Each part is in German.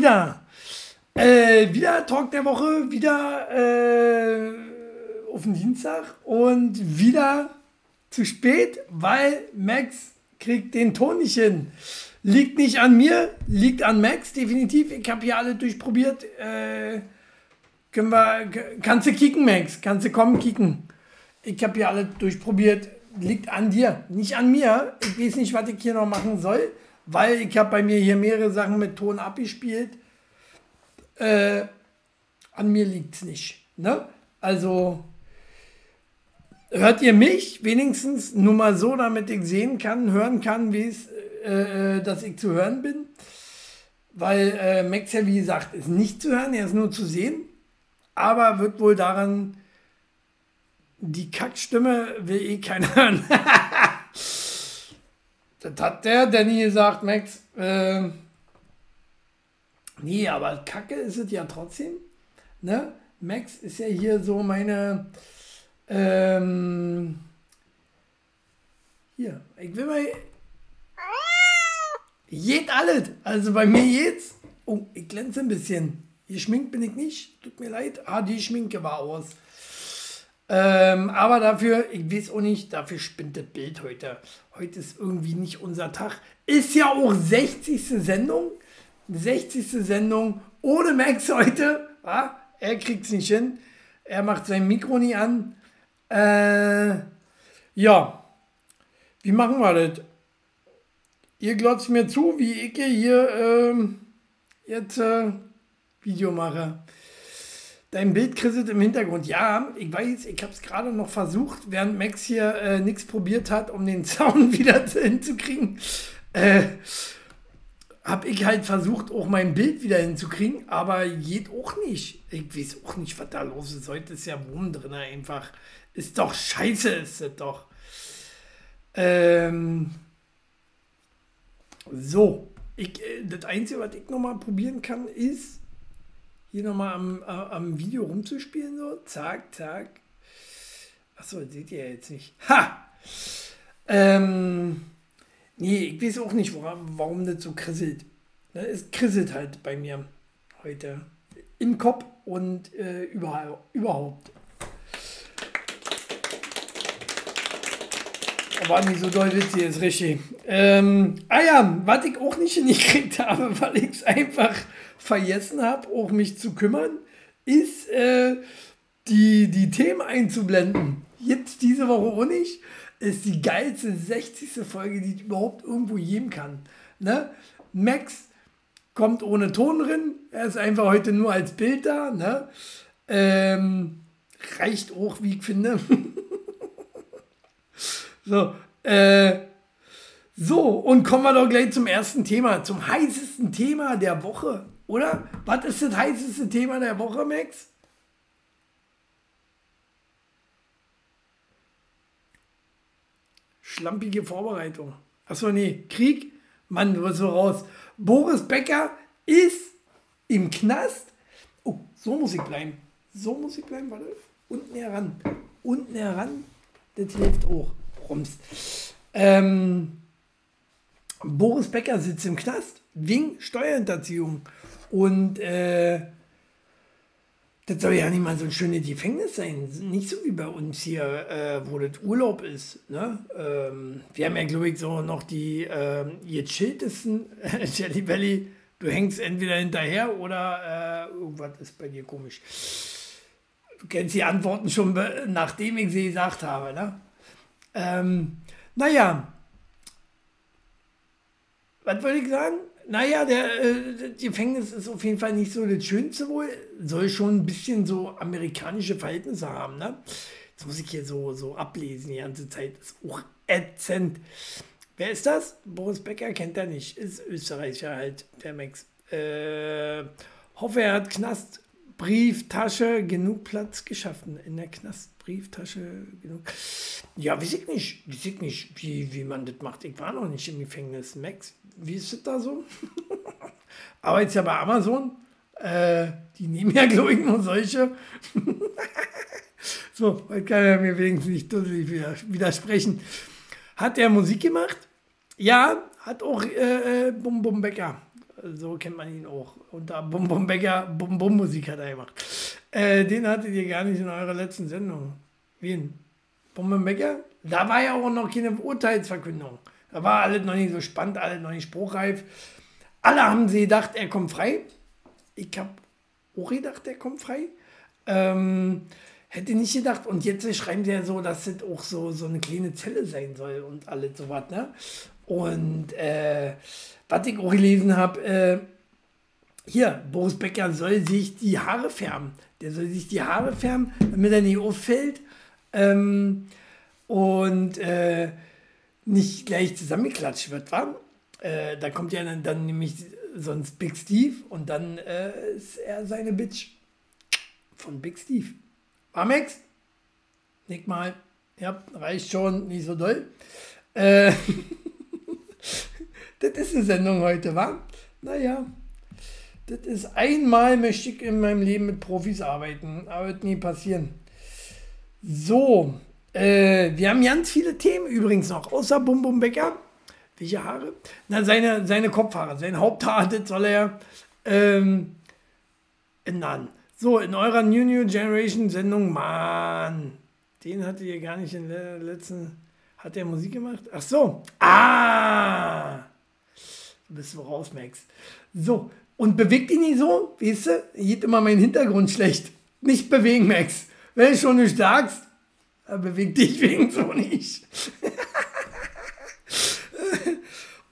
wieder. Äh, wieder Talk der Woche, wieder äh, auf den Dienstag und wieder zu spät, weil Max kriegt den Ton nicht hin. Liegt nicht an mir, liegt an Max, definitiv. Ich habe hier alle durchprobiert. Äh, können wir, kannst du kicken, Max? Kannst du kommen, kicken? Ich habe hier alle durchprobiert. Liegt an dir, nicht an mir. Ich weiß nicht, was ich hier noch machen soll, weil ich habe bei mir hier mehrere Sachen mit Ton abgespielt. Äh, an mir liegt es nicht. Ne? Also hört ihr mich wenigstens nur mal so, damit ich sehen kann, hören kann, wie es, äh, äh, dass ich zu hören bin. Weil äh, Max ja, wie gesagt, ist nicht zu hören, er ist nur zu sehen. Aber wird wohl daran, die Kackstimme will eh keiner hören. Das hat der Danny gesagt, Max. Äh, nee, aber Kacke ist es ja trotzdem. Ne? Max ist ja hier so meine. Ähm, hier, ich will mal. Geht alles. Also bei mir geht's. Oh, ich glänze ein bisschen. Geschminkt bin ich nicht. Tut mir leid. Ah, die Schminke war aus. Ähm, aber dafür, ich weiß auch nicht, dafür spinnt das Bild heute. Heute ist irgendwie nicht unser Tag. Ist ja auch 60. Sendung. 60. Sendung ohne Max heute. Ah, er kriegt es nicht hin. Er macht sein Mikro nie an. Äh, ja, wie machen wir das? Ihr glotzt mir zu, wie ich hier ähm, jetzt äh, Video mache. Dein Bild krisselt im Hintergrund. Ja, ich weiß, ich habe es gerade noch versucht, während Max hier äh, nichts probiert hat, um den Sound wieder hinzukriegen. Äh, habe ich halt versucht, auch mein Bild wieder hinzukriegen, aber geht auch nicht. Ich weiß auch nicht, was da los ist. Heute ist ja Wurm drin einfach. Ist doch scheiße, ist es doch. Ähm, so, ich, äh, das Einzige, was ich nochmal probieren kann, ist, hier nochmal am, am Video rumzuspielen. So, zack, zack. Achso, seht ihr jetzt nicht. Ha! Ähm, nee, ich weiß auch nicht, warum, warum das so krisselt. Ne, es krisselt halt bei mir heute. Im Kopf und äh, überall, überhaupt. War nicht so doll witzig, ist richtig. Ähm, ah ja, was ich auch nicht hingekriegt habe, weil ich es einfach vergessen habe, auch mich zu kümmern, ist äh, die, die Themen einzublenden. Jetzt diese Woche auch nicht. Ist die geilste 60. Folge, die ich überhaupt irgendwo geben kann. Ne? Max kommt ohne Ton drin. Er ist einfach heute nur als Bild da. Ne? Ähm, reicht auch, wie ich finde. So, äh, so, und kommen wir doch gleich zum ersten Thema, zum heißesten Thema der Woche, oder? Was ist das heißeste Thema der Woche, Max? Schlampige Vorbereitung. Achso, nee, Krieg? Mann, du wirst so raus. Boris Becker ist im Knast. Oh, so muss ich bleiben. So muss ich bleiben, warte. Unten heran. Unten heran, das hilft auch. Rums. Ähm, Boris Becker sitzt im Knast wegen Steuerhinterziehung. Und äh, das soll ja nicht mal so ein schönes Gefängnis sein. Nicht so wie bei uns hier, äh, wo das Urlaub ist. Ne? Ähm, wir haben ja, glaube ich, so noch die äh, gechilltesten Jelly Valley. Du hängst entweder hinterher oder äh, irgendwas ist bei dir komisch. Du kennst die Antworten schon, nachdem ich sie gesagt habe. Ne? Ähm, naja, was wollte ich sagen? Naja, der äh, Gefängnis ist auf jeden Fall nicht so das Schönste wohl. Soll schon ein bisschen so amerikanische Verhältnisse haben, ne? Das muss ich hier so, so ablesen die ganze Zeit. Ist auch ätzend. Wer ist das? Boris Becker kennt er nicht. Ist Österreicher halt, der Max. Äh, hoffe, er hat Knast Brieftasche genug Platz geschaffen. In der Knastbrieftasche genug. Ja, weiß ich nicht. Weiß ich nicht, wie, wie man das macht. Ich war noch nicht im Gefängnis. Max, wie ist das da so? Aber jetzt ja bei Amazon. Äh, die nehmen ja, glaube ich, nur solche. so, heute kann er mir wenigstens nicht widersprechen. Hat er Musik gemacht? Ja, hat auch äh, äh Bum Bum Becker So kennt man ihn auch. Unter Bum Bum Becker, Bum Bum Musik hat er gemacht. Äh, den hattet ihr gar nicht in eurer letzten Sendung. Wen? Bum Bum Becker? Da war ja auch noch keine Urteilsverkündung. Da war alles noch nicht so spannend, alles noch nicht spruchreif. Alle haben sie gedacht, er kommt frei. Ich habe auch gedacht, er kommt frei. Ähm, hätte nicht gedacht. Und jetzt schreiben sie ja so, dass es auch so, so eine kleine Zelle sein soll und alles so was. Ne? Und äh, was ich auch gelesen habe, äh, hier, Boris Becker soll sich die Haare färben. Der soll sich die Haare färben, damit er nicht auffällt ähm, und äh, nicht gleich zusammengeklatscht wird, wa? Äh, da kommt ja dann, dann, nämlich sonst Big Steve und dann äh, ist er seine Bitch von Big Steve. War Max? Nick mal. Ja, reicht schon, nicht so doll. Äh, das ist eine Sendung heute, wa? Naja, das ist einmal möchte ich in meinem Leben mit Profis arbeiten, aber wird nie passieren. So, äh, wir haben ganz viele Themen übrigens noch, außer Bum Bum Becker. Welche Haare? Na, seine, seine Kopfhaare, sein Haupthaar, das soll er ähm, ändern. So, in eurer New New Generation Sendung, Mann, den hattet ihr gar nicht in der letzten, hat der Musik gemacht? Ach so, ah, du bist du raus, Max. So, und bewegt ihn nicht so, weißt du, geht immer mein Hintergrund schlecht. Nicht bewegen, Max. Wenn du schon nicht sagst, beweg dich wegen so nicht.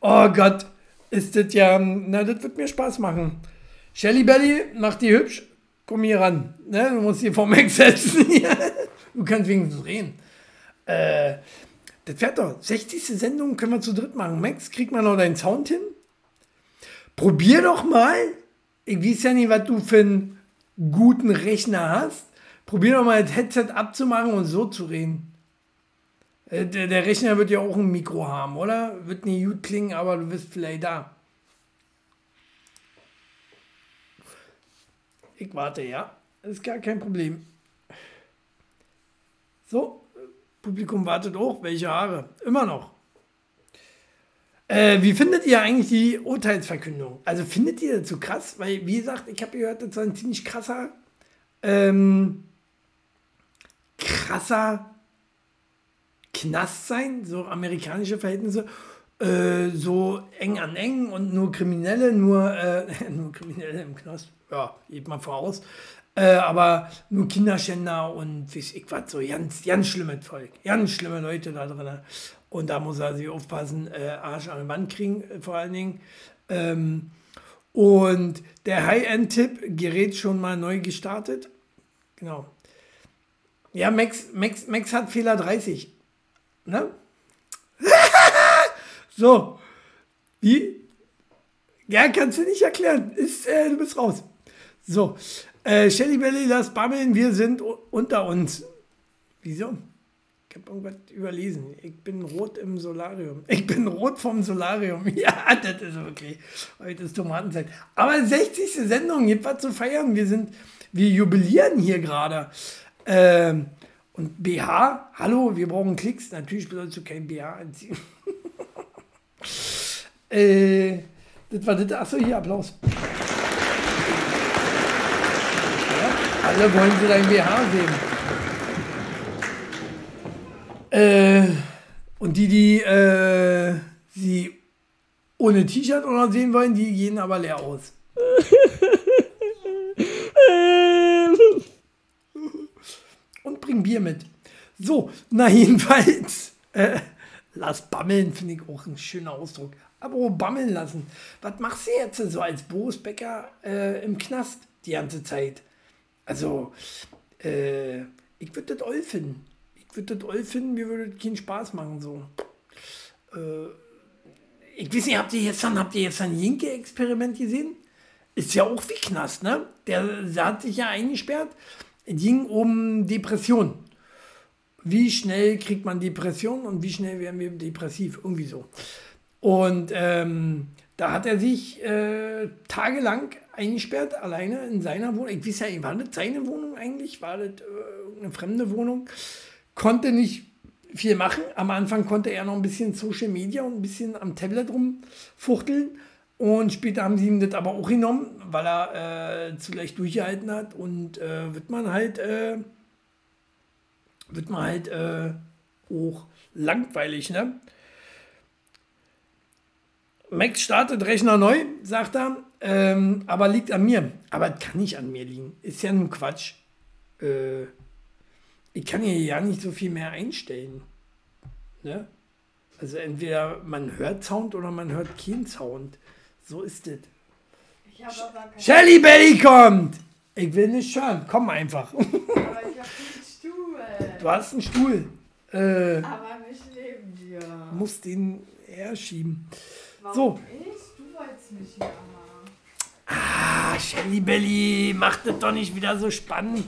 oh Gott, ist das ja, na, das wird mir Spaß machen. Shelly Belly, mach die hübsch, komm hier ran. Ne? Du musst hier vor Max setzen. du kannst wenigstens reden. Äh, das fährt doch. 60. Sendung können wir zu dritt machen. Max, krieg mal noch deinen Sound hin? Probier doch mal. Ich weiß ja nicht, was du für einen guten Rechner hast. Probier doch mal das Headset abzumachen und so zu reden. Äh, der, der Rechner wird ja auch ein Mikro haben, oder? Wird nicht gut klingen, aber du bist vielleicht da. Ich warte, ja. Ist gar kein Problem. So, Publikum wartet auch. Welche Haare? Immer noch. Äh, wie findet ihr eigentlich die Urteilsverkündung? Also findet ihr das so krass? Weil, wie gesagt, ich habe gehört, das soll ein ziemlich krasser, ähm, krasser Knast sein, so amerikanische Verhältnisse, äh, so eng an eng und nur Kriminelle, nur, äh, nur Kriminelle im Knast, ja, geht mal voraus, äh, aber nur Kinderschänder und weiß ich was, so ganz, ganz schlimmes Volk, ganz schlimme Leute da drin. Und da muss er sich aufpassen, äh, Arsch an die Wand kriegen, äh, vor allen Dingen. Ähm, und der High-End-Tipp, Gerät schon mal neu gestartet. Genau. Ja, Max, Max, Max hat Fehler 30. Ne? so. Wie? Ja, kannst du nicht erklären. Ist, äh, du bist raus. So. Äh, Shelly Belly, lass bammeln, wir sind unter uns. Wieso? Habe irgendwas überlesen. Ich bin rot im Solarium. Ich bin rot vom Solarium. Ja, das ist okay. Heute ist Tomatenzeit. Aber 60. Sendung, gibt was zu feiern. Wir sind, wir jubilieren hier gerade. Ähm, und BH, hallo, wir brauchen Klicks. Natürlich sollst du kein BH anziehen. äh, das war das. Achso, hier, Applaus. Ja, alle wollen sie dein BH sehen. Äh, und die, die äh, sie ohne T-Shirt oder sehen wollen, die gehen aber leer aus. und bringen Bier mit. So, na jedenfalls, äh, lass bammeln, finde ich auch ein schöner Ausdruck. Aber bammeln lassen. Was machst du jetzt so als Boris Becker äh, im Knast die ganze Zeit? Also, äh, ich würde das toll finden würde das toll finden, mir würde keinen Spaß machen. So. Äh, ich weiß nicht, habt ihr jetzt dann, habt ihr jetzt ein Jinke-Experiment gesehen? Ist ja auch wie Knast, ne? Der, der hat sich ja eingesperrt. Es ging um Depression. Wie schnell kriegt man Depression und wie schnell werden wir depressiv? Irgendwie so. Und ähm, da hat er sich äh, tagelang eingesperrt, alleine in seiner Wohnung. Ich weiß ja, war das seine Wohnung eigentlich? War das äh, eine fremde Wohnung? Konnte nicht viel machen. Am Anfang konnte er noch ein bisschen Social Media und ein bisschen am Tablet rumfuchteln. Und später haben sie ihm das aber auch genommen, weil er äh, zu leicht durchgehalten hat. Und äh, wird man halt, äh, wird man halt äh, auch langweilig, ne? Max startet Rechner neu, sagt er, ähm, aber liegt an mir. Aber kann nicht an mir liegen. Ist ja nun Quatsch. Äh, ich kann hier ja nicht so viel mehr einstellen. Ne? Also entweder man hört Sound oder man hört keinen Sound. So ist es. Shelly Belly kommt! Ich will nicht hören. Komm einfach. Aber ich hab einen Stuhl. Du hast einen Stuhl. Äh, Aber nicht neben dir. musst ihn herschieben. Warum So. ich? Du wolltest mich mal. Ah, Shelly Belly, macht das doch nicht wieder so spannend.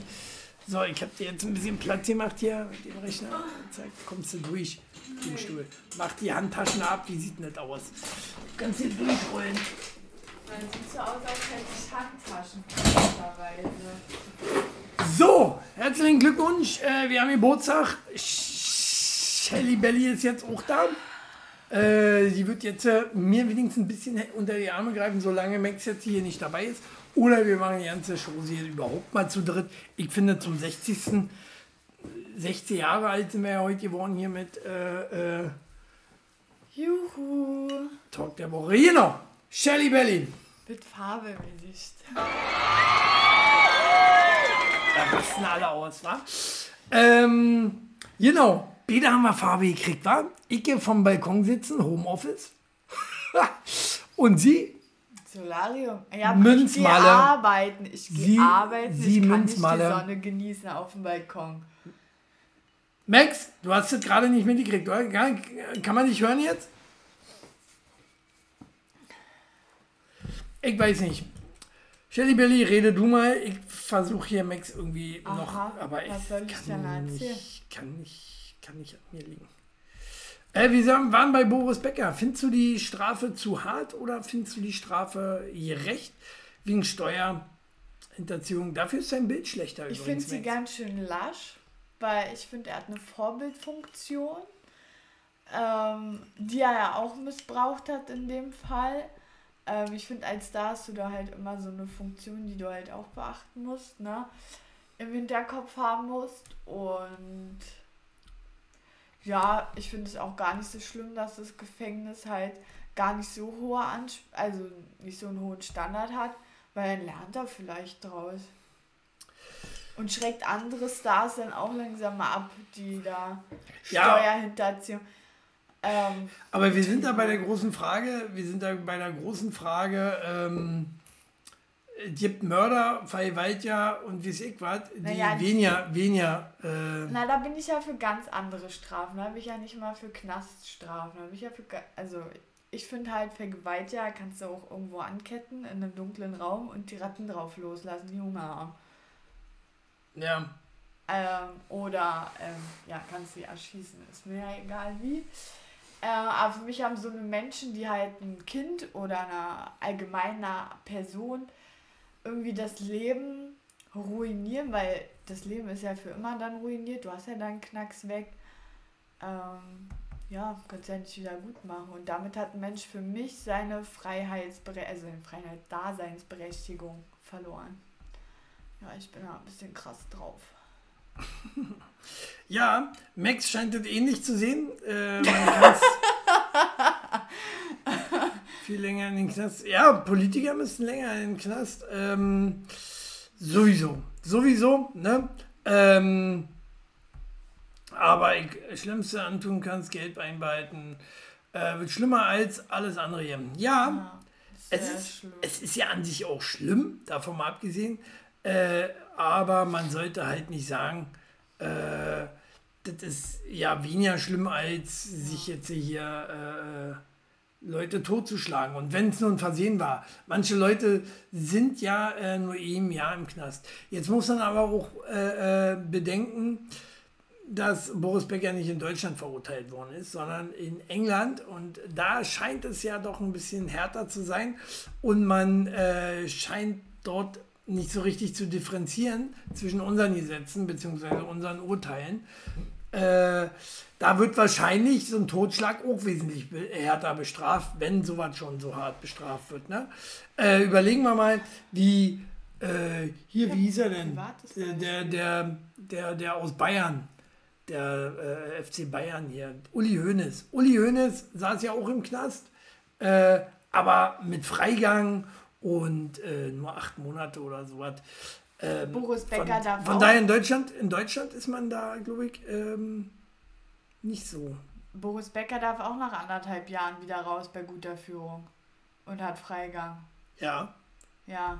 So, ich habe dir jetzt ein bisschen Platz gemacht hier mit dem Rechner. Zack, kommst du durch mit dem Stuhl. Mach die Handtaschen ab, wie sieht das aus? Du kannst hier durchrollen. Man sieht so aus, als hätte ich Handtaschen. So, herzlichen Glückwunsch. Äh, wir haben Geburtstag. Shelly Belly ist jetzt auch da. Äh, sie wird jetzt äh, mir wenigstens ein bisschen unter die Arme greifen, solange Max jetzt hier nicht dabei ist. Oder wir machen die ganze Show hier überhaupt mal zu dritt. Ich finde zum 60. 60 Jahre alt sind wir ja heute geworden hier mit äh, äh, Juhu. Talk der Woche. Genau, Shelly Belly. Mit Farbe im Gesicht. Da rasten alle aus, wa? Ähm, genau, beide haben wir Farbe gekriegt, wa? Ich gehe vom Balkon sitzen, Homeoffice. Und sie, Solarium. Ja, Münzmalle. Ich gehe arbeiten. Ich Sie- gehe arbeiten. Sie ich kann nicht die Sonne genießen auf dem Balkon. Max, du hast das gerade nicht mitgekriegt, oder? Kann man dich hören jetzt? Ich weiß nicht. Shelly Belly, rede du mal. Ich versuche hier Max irgendwie Aha, noch, aber ich ich kann erzählen? nicht, kann nicht, kann nicht an mir liegen. Äh, wir waren bei Boris Becker. Findest du die Strafe zu hart oder findest du die Strafe gerecht wegen Steuerhinterziehung? Dafür ist sein Bild schlechter Ich finde sie ganz schön lasch, weil ich finde, er hat eine Vorbildfunktion, ähm, die er ja auch missbraucht hat in dem Fall. Ähm, ich finde, als Star hast du da halt immer so eine Funktion, die du halt auch beachten musst, ne? Im Hinterkopf haben musst. Und ja, ich finde es auch gar nicht so schlimm, dass das Gefängnis halt gar nicht so hohe Ans also nicht so einen hohen Standard hat, weil dann lernt er vielleicht draus. Und schreckt andere Stars dann auch langsam mal ab, die da Ja. Steuerhinterziehung. Ähm, Aber wir sind da bei der großen Frage, wir sind da bei der großen Frage, ähm, es gibt Mörder, Vergewaltiger und wie ich was, die Naja, weniger, weniger, äh, na, da bin ich ja für ganz andere Strafen. Da bin ich ja nicht mal für Knaststrafen. Da bin ich ja für. Also, ich finde halt, Vergewaltiger kannst du auch irgendwo anketten in einem dunklen Raum und die Ratten drauf loslassen, die Hunger haben. ja, Ähm, oder, ähm, ja, kannst sie erschießen, ist mir ja egal wie. Äh, aber für mich haben so eine Menschen, die halt ein Kind oder eine allgemeine Person irgendwie das Leben ruinieren, weil das Leben ist ja für immer dann ruiniert, du hast ja deinen Knacks weg. Ähm, ja, kannst ja nicht wieder gut machen. Und damit hat ein Mensch für mich seine Freiheitsbere also seine Freiheit Daseinsberechtigung verloren. Ja, ich bin da ein bisschen krass drauf. ja, Max scheint das ähnlich zu sehen. Äh, man kann's viel länger in den Knast. Ja, Politiker müssen länger in den Knast. Ähm, sowieso, sowieso, ne? Ähm, aber ich, Schlimmste antun kannst, Geld einbehalten. Äh, wird schlimmer als alles andere hier. Ja, Ja, es ist, schlimm. es ist ja an sich auch schlimm, davon mal abgesehen. Äh, aber man sollte halt nicht sagen, äh, das ist ja weniger schlimm, als sich jetzt hier äh, Leute totzuschlagen. Und wenn es nur ein Versehen war. Manche Leute sind ja äh, nur eben ja im Knast. Jetzt muss man aber auch äh, äh, bedenken, dass Boris Becker nicht in Deutschland verurteilt worden ist, sondern in England. Und da scheint es ja doch ein bisschen härter zu sein. Und man äh, scheint dort nicht so richtig zu differenzieren zwischen unseren Gesetzen bzw. unseren Urteilen. Äh, da wird wahrscheinlich so ein Totschlag auch wesentlich härter bestraft, wenn sowas schon so hart bestraft wird. Ne? Äh, überlegen wir mal, die, äh, hier, ja, wie hieß er denn? Der, der, der, der, der aus Bayern, der äh, FC Bayern hier, Uli Hoeneß. Uli Hoeneß saß ja auch im Knast, äh, aber mit Freigang und äh, nur acht Monate oder sowas. Ähm, Boris Becker von, darf Von daher in Deutschland, in Deutschland ist man da, glaube ich, ähm, nicht so. Boris Becker darf auch nach anderthalb Jahren wieder raus bei guter Führung und hat Freigang. Ja. Ja.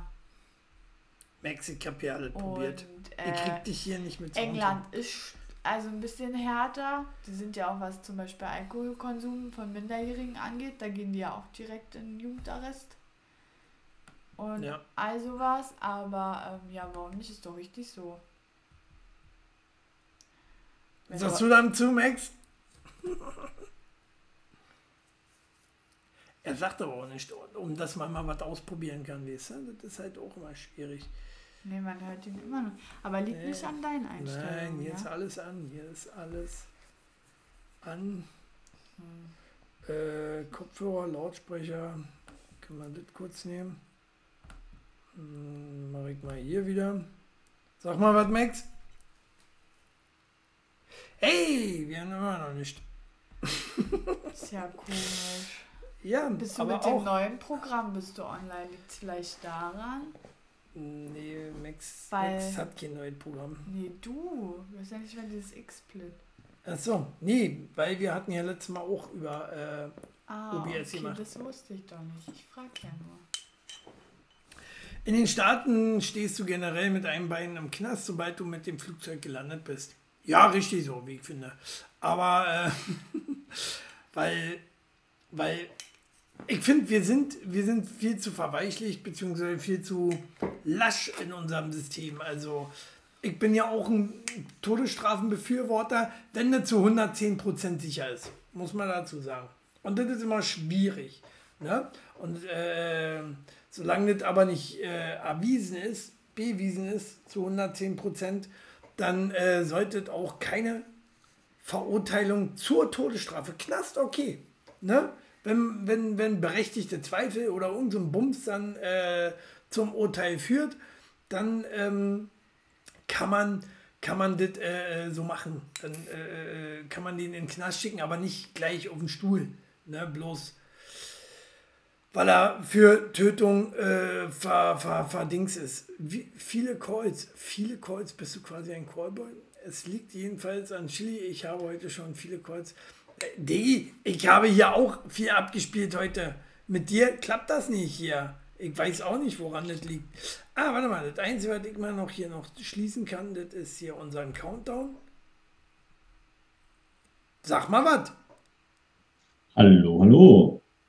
Ich habe hier alles und, probiert. Äh, ich krieg dich hier nicht mit England runter. ist also ein bisschen härter. Die sind ja auch, was zum Beispiel Alkoholkonsum von Minderjährigen angeht, da gehen die ja auch direkt in Jugendarrest. Und ja. all sowas, aber ähm, ja, warum nicht? Ist doch richtig so. Was sagst du dann zu, Max? er sagt aber auch nicht, um dass man mal was ausprobieren kann, weißt du? Das ist halt auch immer schwierig. Nee, man hört ihn immer noch. Aber liegt nee. nicht an deinen Einstellungen. Nein, hier ja? ist alles an. Hier ist alles an. Hm. Äh, Kopfhörer, Lautsprecher. Kann man das kurz nehmen? Hm, mach ich mal hier wieder. Sag mal was, Max. Hey, wir haben immer noch nicht. ist ja komisch. Ja, bist du mit dem neuen Programm bist du online? Liegt es vielleicht daran? Nee, Max, Weil, Max hat kein neues Programm. Nee, du. Du hast ja nicht mehr dieses X-Split. Achso, nee, weil wir hatten ja letztes Mal auch über äh, ah, OBS okay, gemacht. das wusste ich doch nicht. Ich frage ja nur. In den Staaten stehst du generell mit einem Bein im Knast, sobald du mit dem Flugzeug gelandet bist. Ja, richtig so, wie ich finde. Aber äh, weil, weil ich finde, wir sind, wir sind viel zu verweichlicht, beziehungsweise viel zu lasch in unserem System. Also ich bin ja auch ein Todesstrafenbefürworter, wenn das zu 110% sicher ist. Muss man dazu sagen. Und das ist immer schwierig. Ne? Und äh, solange das aber nicht äh, erwiesen ist, bewiesen ist zu 110%, dann äh, sollte auch keine Verurteilung zur Todesstrafe. Knast, okay. Ne? Wenn, wenn, wenn berechtigte Zweifel oder irgendein so Bums dann äh, zum Urteil führt, dann ähm, kann man kann man das äh, so machen. Dann äh, kann man den in den Knast schicken, aber nicht gleich auf den Stuhl. Ne? Bloß weil er für Tötung äh, ver, ver, verdings ist. Wie, viele Calls, viele Calls, bist du quasi ein Callboy? Es liegt jedenfalls an Chili. Ich habe heute schon viele Calls. Äh, Diggi, ich habe hier auch viel abgespielt heute. Mit dir klappt das nicht hier. Ich weiß auch nicht, woran das liegt. Ah, warte mal, das Einzige, was ich mal noch hier noch schließen kann, das ist hier unser Countdown. Sag mal was. Hallo, hallo.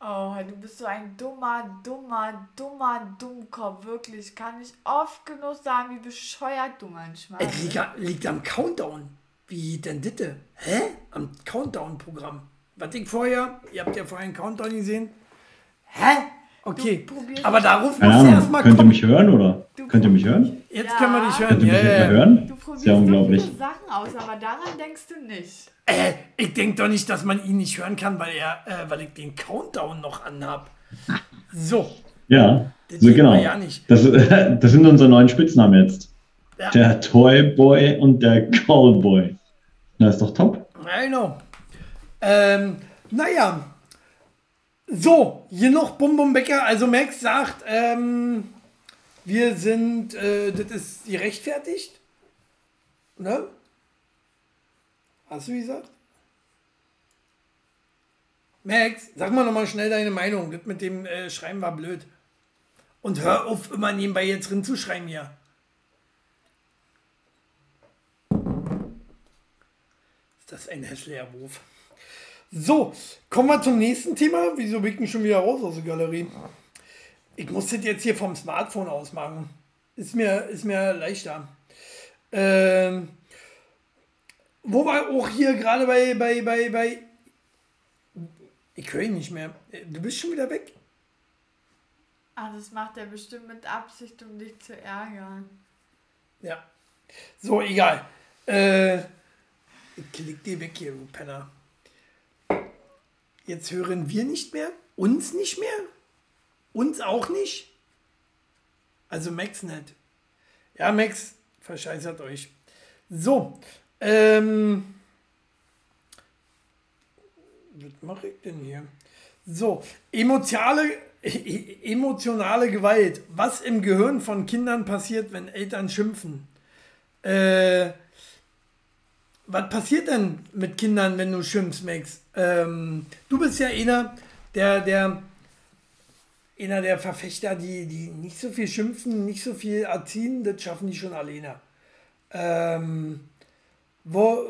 Oh, du bist so ein dummer, dummer, dummer Dummkopf. Wirklich. Kann ich oft genug sagen, wie bescheuert du manchmal bist. Es liegt, liegt am Countdown. Wie denn bitte? Hä? Am Countdown-Programm. Was ich vorher, ihr habt ja vorher einen Countdown gesehen. Hä? Okay, aber darauf muss ja, erstmal Könnt ihr mich hören, oder? Du könnt ihr mich hören? Jetzt ja. können wir dich hören. Könnt ihr mich ja, ja. hören? Du probierst ja unglaublich. Sachen aus, aber daran denkst du nicht. Äh, ich denke doch nicht, dass man ihn nicht hören kann, weil er, äh, weil ich den Countdown noch anhab. So. Ja, so genau. Ja das, das, sind unsere neuen Spitznamen jetzt. Ja. Der Toyboy und der Callboy. Das ist doch top. I know. Ähm, naja. So, hier noch Bum Bum Becker. Also Max sagt, ähm, wir sind, äh, das ist gerechtfertigt. Ne? Hast du gesagt? Max, sag mal nochmal schnell deine Meinung. Das mit dem äh, Schreiben war blöd. Und hör auf, immer nebenbei jetzt drin zu schreiben hier. Ist das ein hässlicher Wurf? So, kommen wir zum nächsten Thema. Wieso blicken schon wieder raus aus der Galerie? Ich muss das jetzt hier vom Smartphone aus machen. Ist mir, ist mir leichter. Ähm, wo war auch hier gerade bei, bei, bei, bei. Ich höre ihn nicht mehr. Du bist schon wieder weg. Ah, das macht er bestimmt mit Absicht, um dich zu ärgern. Ja. So, egal. Äh, Ich klick die weg hier, du Penner. Jetzt hören wir nicht mehr, uns nicht mehr, uns auch nicht. Also Max nicht. Ja, Max, verscheißert euch. So, ähm, was mache ich denn hier? So, emotionale, emotionale Gewalt. Was im Gehirn von Kindern passiert, wenn Eltern schimpfen? Äh, was passiert denn mit Kindern, wenn du schimpfst, Max? Ähm, du bist ja einer, der, der, einer der Verfechter, die, die nicht so viel schimpfen, nicht so viel erziehen, das schaffen die schon alleine. Ähm, wo,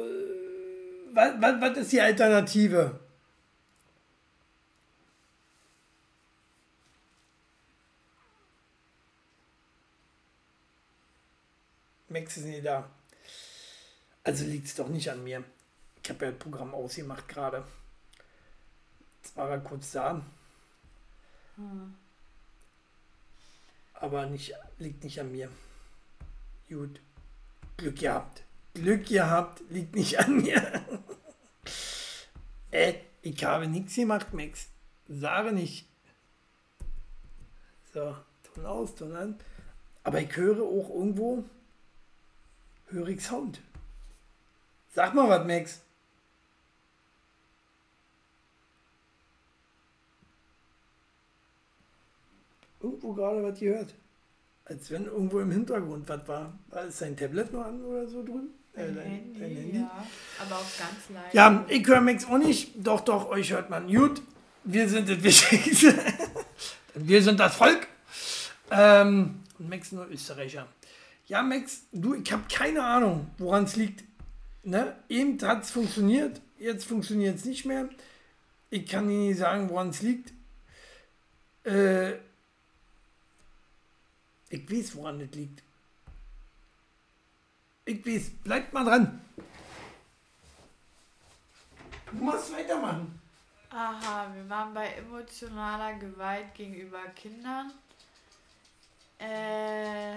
was, was, was ist die Alternative? Max ist nicht da. Also liegt es doch nicht an mir. Ich habe ja das Programm ausgemacht gerade. Jetzt war er kurz da. Hm. Aber nicht, liegt nicht an mir. Gut. Glück gehabt. Glück gehabt, liegt nicht an mir. äh, ich habe nichts gemacht, Max. Sage nicht. So, Ton aus, Ton an. Aber ich höre auch irgendwo, höre ich Sound. Sag mal was, Max. Irgendwo gerade was gehört. Als wenn irgendwo im Hintergrund was war. War es sein Tablet noch an oder so drüben? Äh, dein, Handy, dein Handy? Ja, aber auch ganz leise. Ja, ich höre Max auch nicht. Doch, doch, euch hört man gut. Wir sind das Wichtigste. Wir sind das Volk. Ähm, und Max nur Österreicher. Ja, Max, du, ich habe keine Ahnung, woran es liegt. Ne? Eben hat es funktioniert, jetzt funktioniert es nicht mehr. Ich kann Ihnen nicht sagen, woran es liegt. Äh, ich weiß, woran es liegt. Weiß, bleibt mal dran. Du musst weitermachen. Aha, wir waren bei emotionaler Gewalt gegenüber Kindern. Äh,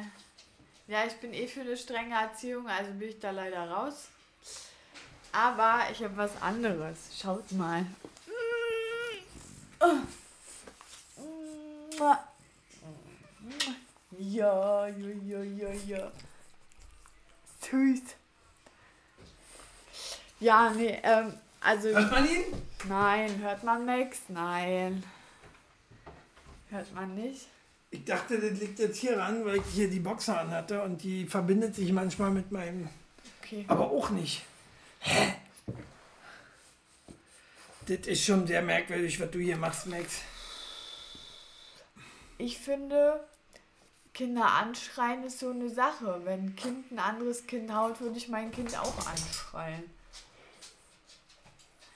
ja, ich bin eh für eine strenge Erziehung, also bin ich da leider raus. Aber ich habe was anderes. Schaut mal. Ja, ja, ja, ja, ja. Süß. Ja, nee, ähm, also. Hört man ihn? Nein, hört man Max? Nein. Hört man nicht? Ich dachte, das liegt jetzt hier ran, weil ich hier die Boxer anhatte und die verbindet sich manchmal mit meinem. Okay. Aber auch nicht. Hä? Das ist schon sehr merkwürdig, was du hier machst, Max. Ich finde, Kinder anschreien ist so eine Sache. Wenn ein Kind ein anderes Kind haut, würde ich mein Kind auch anschreien.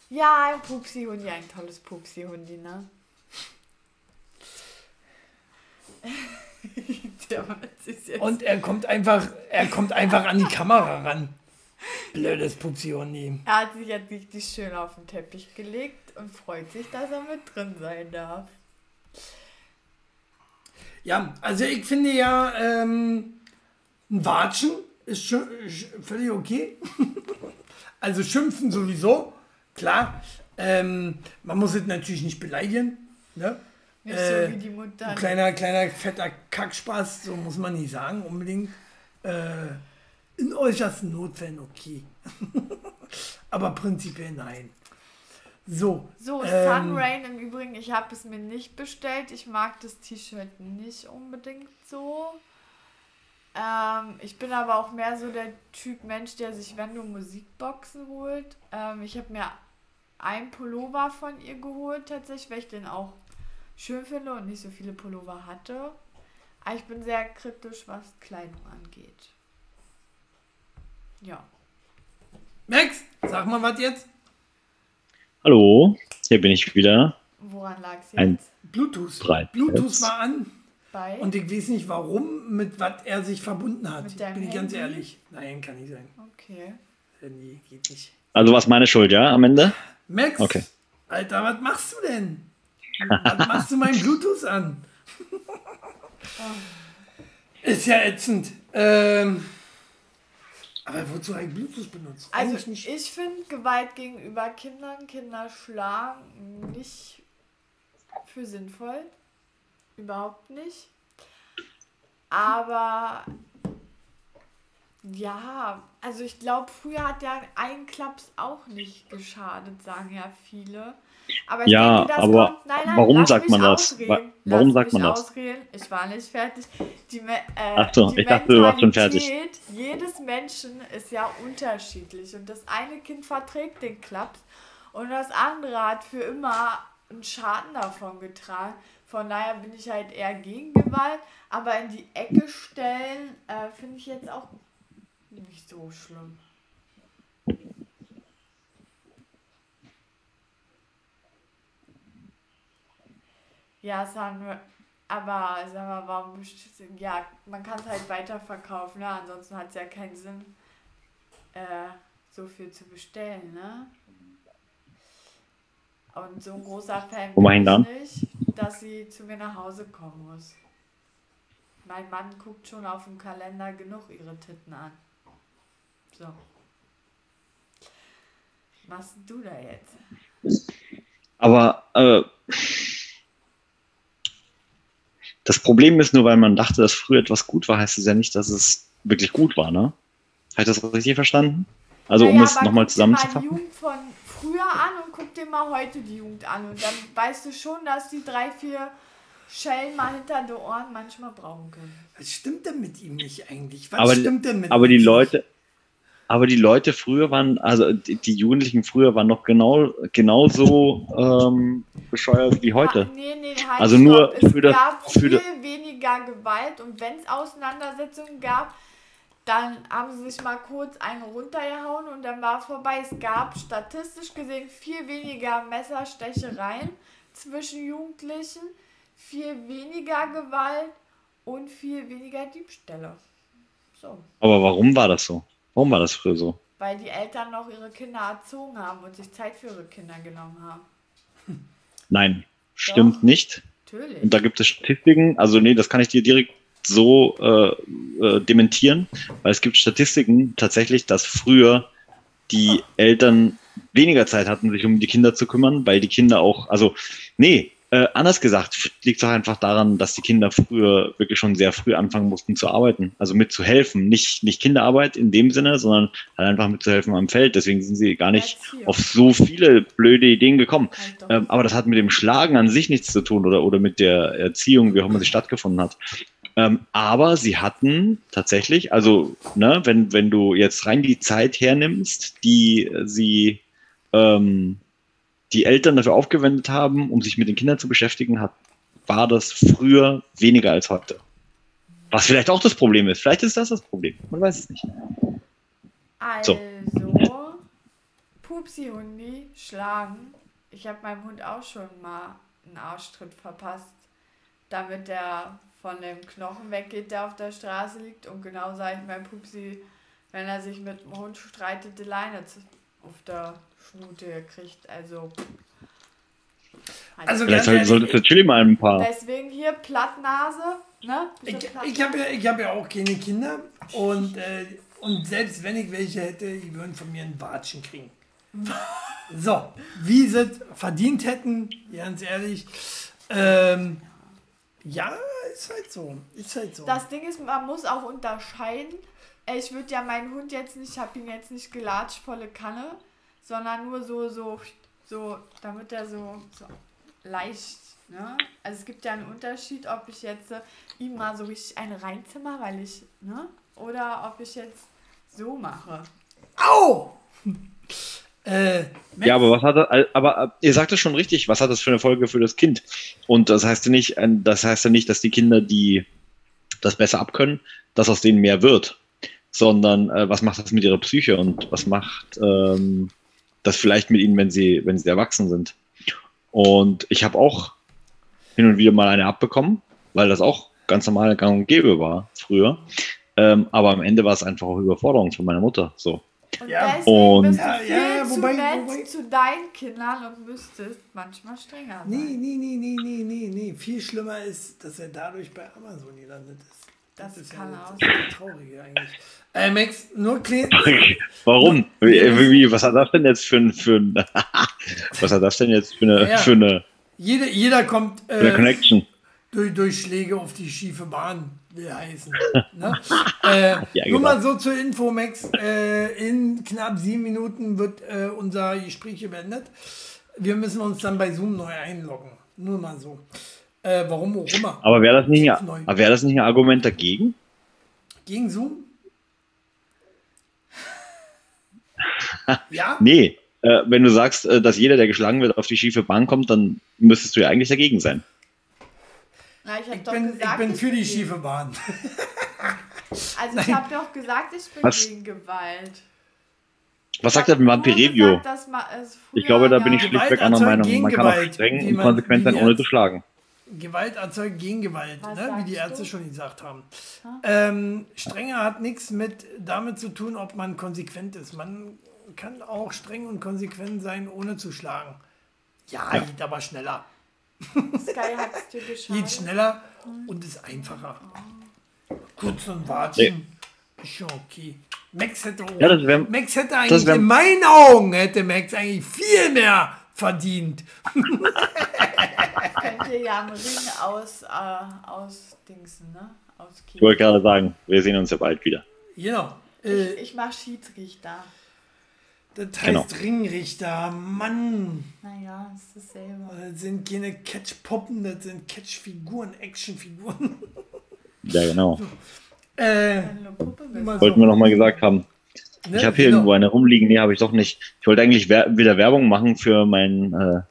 Ja, ein Pupsi-Hundi, ein tolles Pupsi-Hundi, ne? Und er kommt einfach, er kommt einfach an die Kamera ran. Blödes Pupsi-Hundi. Er hat sich jetzt richtig schön auf den Teppich gelegt und freut sich, dass er mit drin sein darf. Ja, also ich finde ja, ähm, ein Watschen ist schon, völlig okay. also schimpfen sowieso, klar. Ähm, man muss es natürlich nicht beleidigen. Ne? Nicht äh, so wie die Mutter. Ein kleiner, kleiner, fetter Kackspaß, so muss man nicht sagen, unbedingt. Äh, in äußersten Notfällen okay. Aber prinzipiell nein. So. So, ähm, Sunrain im Übrigen, ich habe es mir nicht bestellt. Ich mag das T-Shirt nicht unbedingt so. Ähm, ich bin aber auch mehr so der Typ Mensch, der sich, wenn du Musikboxen holt. Ähm, ich habe mir ein Pullover von ihr geholt, tatsächlich, weil ich den auch schön finde und nicht so viele Pullover hatte. Aber ich bin sehr kritisch, was Kleidung angeht. Ja. Max, sag mal was jetzt. Hallo, hier bin ich wieder. Woran lag es jetzt? Ein Bluetooth. Breit. Bluetooth war an. Bei? Und ich weiß nicht warum, mit was er sich verbunden hat. Bin ich Handy? ganz ehrlich. Nein, kann nicht sein. Okay. Handy geht nicht. Also war es meine Schuld, ja, am Ende? Max, okay. Alter, was machst du denn? was machst du mein Bluetooth an? Ist ja ätzend. Ähm, Aber wozu eigentlich Bluetooth benutzt? Also ich finde Gewalt gegenüber Kindern, Kinder schlagen nicht für sinnvoll. Überhaupt nicht. Aber ja, also ich glaube, früher hat ja ein Klaps auch nicht geschadet, sagen ja viele. Aber ja, denke, aber kommt, nein, nein, warum sagt man das? Ausreden. Warum lass sagt man das? Ausreden. Ich war nicht fertig. Die, äh, Ach so, ich dachte, du warst schon fertig. Jedes Menschen ist ja unterschiedlich und das eine Kind verträgt den Klaps und das andere hat für immer einen Schaden davon getragen. Von daher bin ich halt eher gegen Gewalt, aber in die Ecke stellen äh, finde ich jetzt auch nicht so schlimm. Ja, sagen wir, aber sag mal, warum ja, man kann es halt weiterverkaufen, ne? Ansonsten hat es ja keinen Sinn, äh, so viel zu bestellen, ne? Und so ein großer Fan bin ich nicht, dass sie zu mir nach Hause kommen muss. Mein Mann guckt schon auf dem Kalender genug ihre Titten an. So. Was machst du da jetzt? Aber äh, das Problem ist nur, weil man dachte, dass früher etwas gut war, heißt es ja nicht, dass es wirklich gut war, ne? Habe ich das richtig verstanden? Also naja, um es nochmal zusammenzufassen. Guck dir mal die Jugend von früher an und guck dir mal heute die Jugend an. Und dann weißt du schon, dass die drei, vier Schellen mal hinter den Ohren manchmal brauchen können. Was stimmt denn mit ihm nicht eigentlich? Was aber, stimmt denn mit Aber die Leute, aber die Leute früher waren, also die, die Jugendlichen früher waren noch genau genauso ähm, bescheuert wie heute. Ah, nee, nee, halt also nur es für das, gab für viel weniger Gewalt und wenn es Auseinandersetzungen gab, dann haben sie sich mal kurz einen runtergehauen und dann war vorbei. Es gab statistisch gesehen viel weniger Messerstechereien zwischen Jugendlichen, viel weniger Gewalt und viel weniger Diebstähle. So. Aber warum war das so? Warum war das früher so? Weil die Eltern noch ihre Kinder erzogen haben und sich Zeit für ihre Kinder genommen haben. Nein, stimmt Doch, nicht. Natürlich. Und da gibt es Statistiken, also nee, das kann ich dir direkt so äh, äh, dementieren, weil es gibt Statistiken tatsächlich, dass früher die Eltern weniger Zeit hatten, sich um die Kinder zu kümmern, weil die Kinder auch, also nee, äh, anders gesagt, liegt es auch einfach daran, dass die Kinder früher wirklich schon sehr früh anfangen mussten zu arbeiten, also mitzuhelfen. Nicht, nicht Kinderarbeit in dem Sinne, sondern halt einfach mitzuhelfen am Feld. Deswegen sind sie gar nicht auf so viele blöde Ideen gekommen. Ähm, aber das hat mit dem Schlagen an sich nichts zu tun oder, oder mit der Erziehung, wie auch immer sie stattgefunden hat. Ähm, aber sie hatten tatsächlich, also ne, wenn, wenn du jetzt rein die Zeit hernimmst, die sie ähm, die Eltern dafür aufgewendet haben, um sich mit den Kindern zu beschäftigen, hat, war das früher weniger als heute. Was vielleicht auch das Problem ist. Vielleicht ist das das Problem. Man weiß es nicht. Also, so. Pupsi-Hundi schlagen. Ich habe meinem Hund auch schon mal einen Arschtritt verpasst, damit er von dem Knochen weggeht, der auf der Straße liegt. Und genau sage ich meinem Pupsi, wenn er sich mit dem Hund streitet, die Leine auf der Schnute kriegt. Also. Also Vielleicht soll, solltest du Chili mal ein paar. Deswegen hier Plattnase. Ne? Ich, ich habe ja, hab ja auch keine Kinder und, äh, und selbst wenn ich welche hätte, die würden von mir einen Watschen kriegen. so, wie sie es verdient hätten, ganz ehrlich. Ähm, ja, ist halt so. Ist halt so. Das Ding ist, man muss auch unterscheiden. Ich würde ja meinen Hund jetzt nicht, ich habe ihn jetzt nicht gelatscht, volle Kanne sondern nur so, so, so, damit er so, so leicht, ne? Also es gibt ja einen Unterschied, ob ich jetzt äh, ihm mal so richtig eine reinzimmer, weil ich, ne? Oder ob ich jetzt so mache. Au! Äh, ja, aber was hat das, aber ihr sagt es schon richtig, was hat das für eine Folge für das Kind? Und das heißt ja nicht, das heißt ja nicht, dass die Kinder, die das besser abkönnen, dass aus denen mehr wird, sondern äh, was macht das mit ihrer Psyche und was macht ähm, das vielleicht mit ihnen, wenn sie, wenn sie erwachsen sind. Und ich habe auch hin und wieder mal eine abbekommen, weil das auch ganz normal gang und gäbe war früher. Ähm, aber am Ende war es einfach auch Überforderung von meiner Mutter. So. Und ja. deswegen und bist du ja, viel ja, wobei, zu nett wobei, zu deinen Kindern und müsstest manchmal strenger sein. Nee, nee, nee, nee, nee, nee, nee. Viel schlimmer ist, dass er dadurch bei Amazon gelandet ist. Das, das ist kann ja, auch. Traurig eigentlich. Äh, Max, nur klein. Warum? Wie, wie, was hat das denn jetzt für ein, für ein was hat das denn jetzt für eine, ja, für eine jeder, jeder kommt äh, Connection. Durch, durch Schläge auf die schiefe Bahn, will heißen. ne? äh, ja, nur mal genau. so zur Info, Max. Äh, in knapp sieben Minuten wird äh, unser Gespräch beendet. Wir müssen uns dann bei Zoom neu einloggen. Nur mal so. Äh, warum auch immer. Aber wäre das, nicht wär das nicht ein Argument dagegen? Gegen Zoom? ja? Nee. Äh, wenn du sagst, äh, dass jeder, der geschlagen wird, auf die schiefe Bahn kommt, dann müsstest du ja eigentlich dagegen sein. Na, ich, ich, bin, gesagt, ich bin für die schiefe Bahn. Also ich habe doch gesagt, ich bin Was? gegen Gewalt. Was sagt der Vampirevio? Ich glaube, da bin ich schlichtweg anderer Meinung. Man kann auch streng und konsequent sein, ohne zu schlagen. Gewalt erzeugt Gegengewalt, ne? wie die Ärzte du? schon gesagt haben. Ähm, Strenge hat nichts mit damit zu tun, ob man konsequent ist. Man kann auch streng und konsequent sein, ohne zu schlagen. Ja, ja. geht aber schneller. Sky hat es dir geschaut. Geht schneller und ist einfacher. Kurz und Watschen nee. ist schon okay. Max hätte, auch, ja, wär, Max hätte eigentlich wär, in meinen Augen hätte Max eigentlich viel mehr verdient. Könnt ihr ja einen Ring aus, äh, ausdingsen, ne? Aus ich wollte gerade sagen, wir sehen uns ja bald wieder. Genau. Äh, ich, ich mache Schiedsrichter. Das heißt genau. Ringrichter, Mann. Naja, ist dasselbe. Das sind keine Catch-Puppen, das sind Catch-Figuren, Action-Figuren. Ja, genau. So. Äh, Wollten wir nochmal gesagt haben. Ne? Ich habe hier genau. irgendwo eine rumliegen. Nee, habe ich doch nicht. Ich wollte eigentlich wer wieder Werbung machen für mein äh,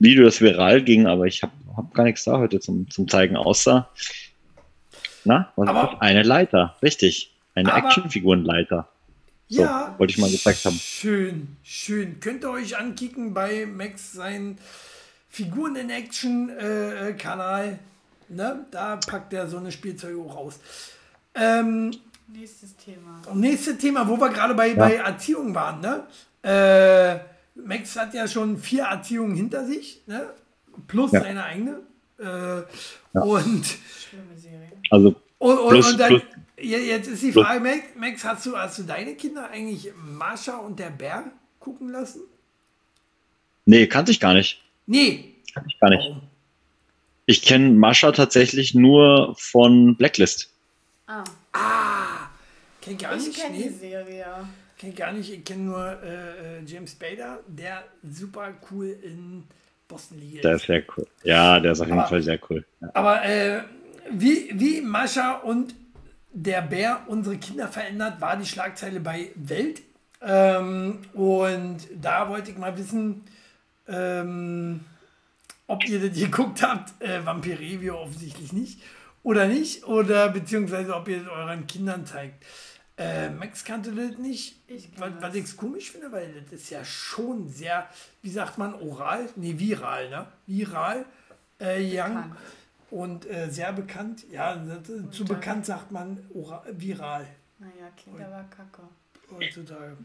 Video, das viral ging, aber ich habe hab gar nichts da heute zum, zum zeigen, außer na, was aber, ist das? Eine Leiter, richtig. Eine Actionfigurenleiter. So, ja, wollte ich mal gezeigt haben. Schön, schön. Könnt ihr euch ankicken bei Max sein Figuren in Action äh, Kanal. Ne? Da packt er so eine Spielzeuge auch raus. Ähm, nächstes Thema. Nächstes Thema, wo wir gerade bei, ja. bei Erziehung waren. Ne? Äh, Max hat ja schon vier Erziehungen hinter sich, ne? plus ja. seine eigene. Äh, ja. Und. Schlimme Serie. Also. Und, und, plus, und dann, plus, Jetzt ist die Frage, Max, Max, hast, du, hast du deine Kinder eigentlich Marsha und der Bär gucken lassen? Nee, kannte ich gar nicht. Nee. Kannte ich gar nicht. Warum? Ich kenne Mascha tatsächlich nur von Blacklist. Ah. Ah. Kenn gar ich nicht. Ich kenne die Serie. Kenn gar nicht. Ich kenne nur äh, äh, James Bader, der super cool in Boston liegt. Der ist sehr cool. Ja, der ist auf jeden aber, Fall sehr cool. Ja. Aber äh, wie, wie Mascha und der Bär unsere Kinder verändert, war die Schlagzeile bei Welt. Ähm, und da wollte ich mal wissen, ähm, ob ihr das geguckt habt. Äh, Vampirevio offensichtlich nicht. Oder nicht. Oder beziehungsweise ob ihr es euren Kindern zeigt. Äh, Max kannte das nicht. Ich was, was ich komisch finde, weil das ist ja schon sehr, wie sagt man, oral? Nee, viral, ne? Viral. Äh, young und äh, sehr bekannt. Ja, und zu bekannt sagt man oral, viral. Naja, klingt aber kacke. Heutzutage.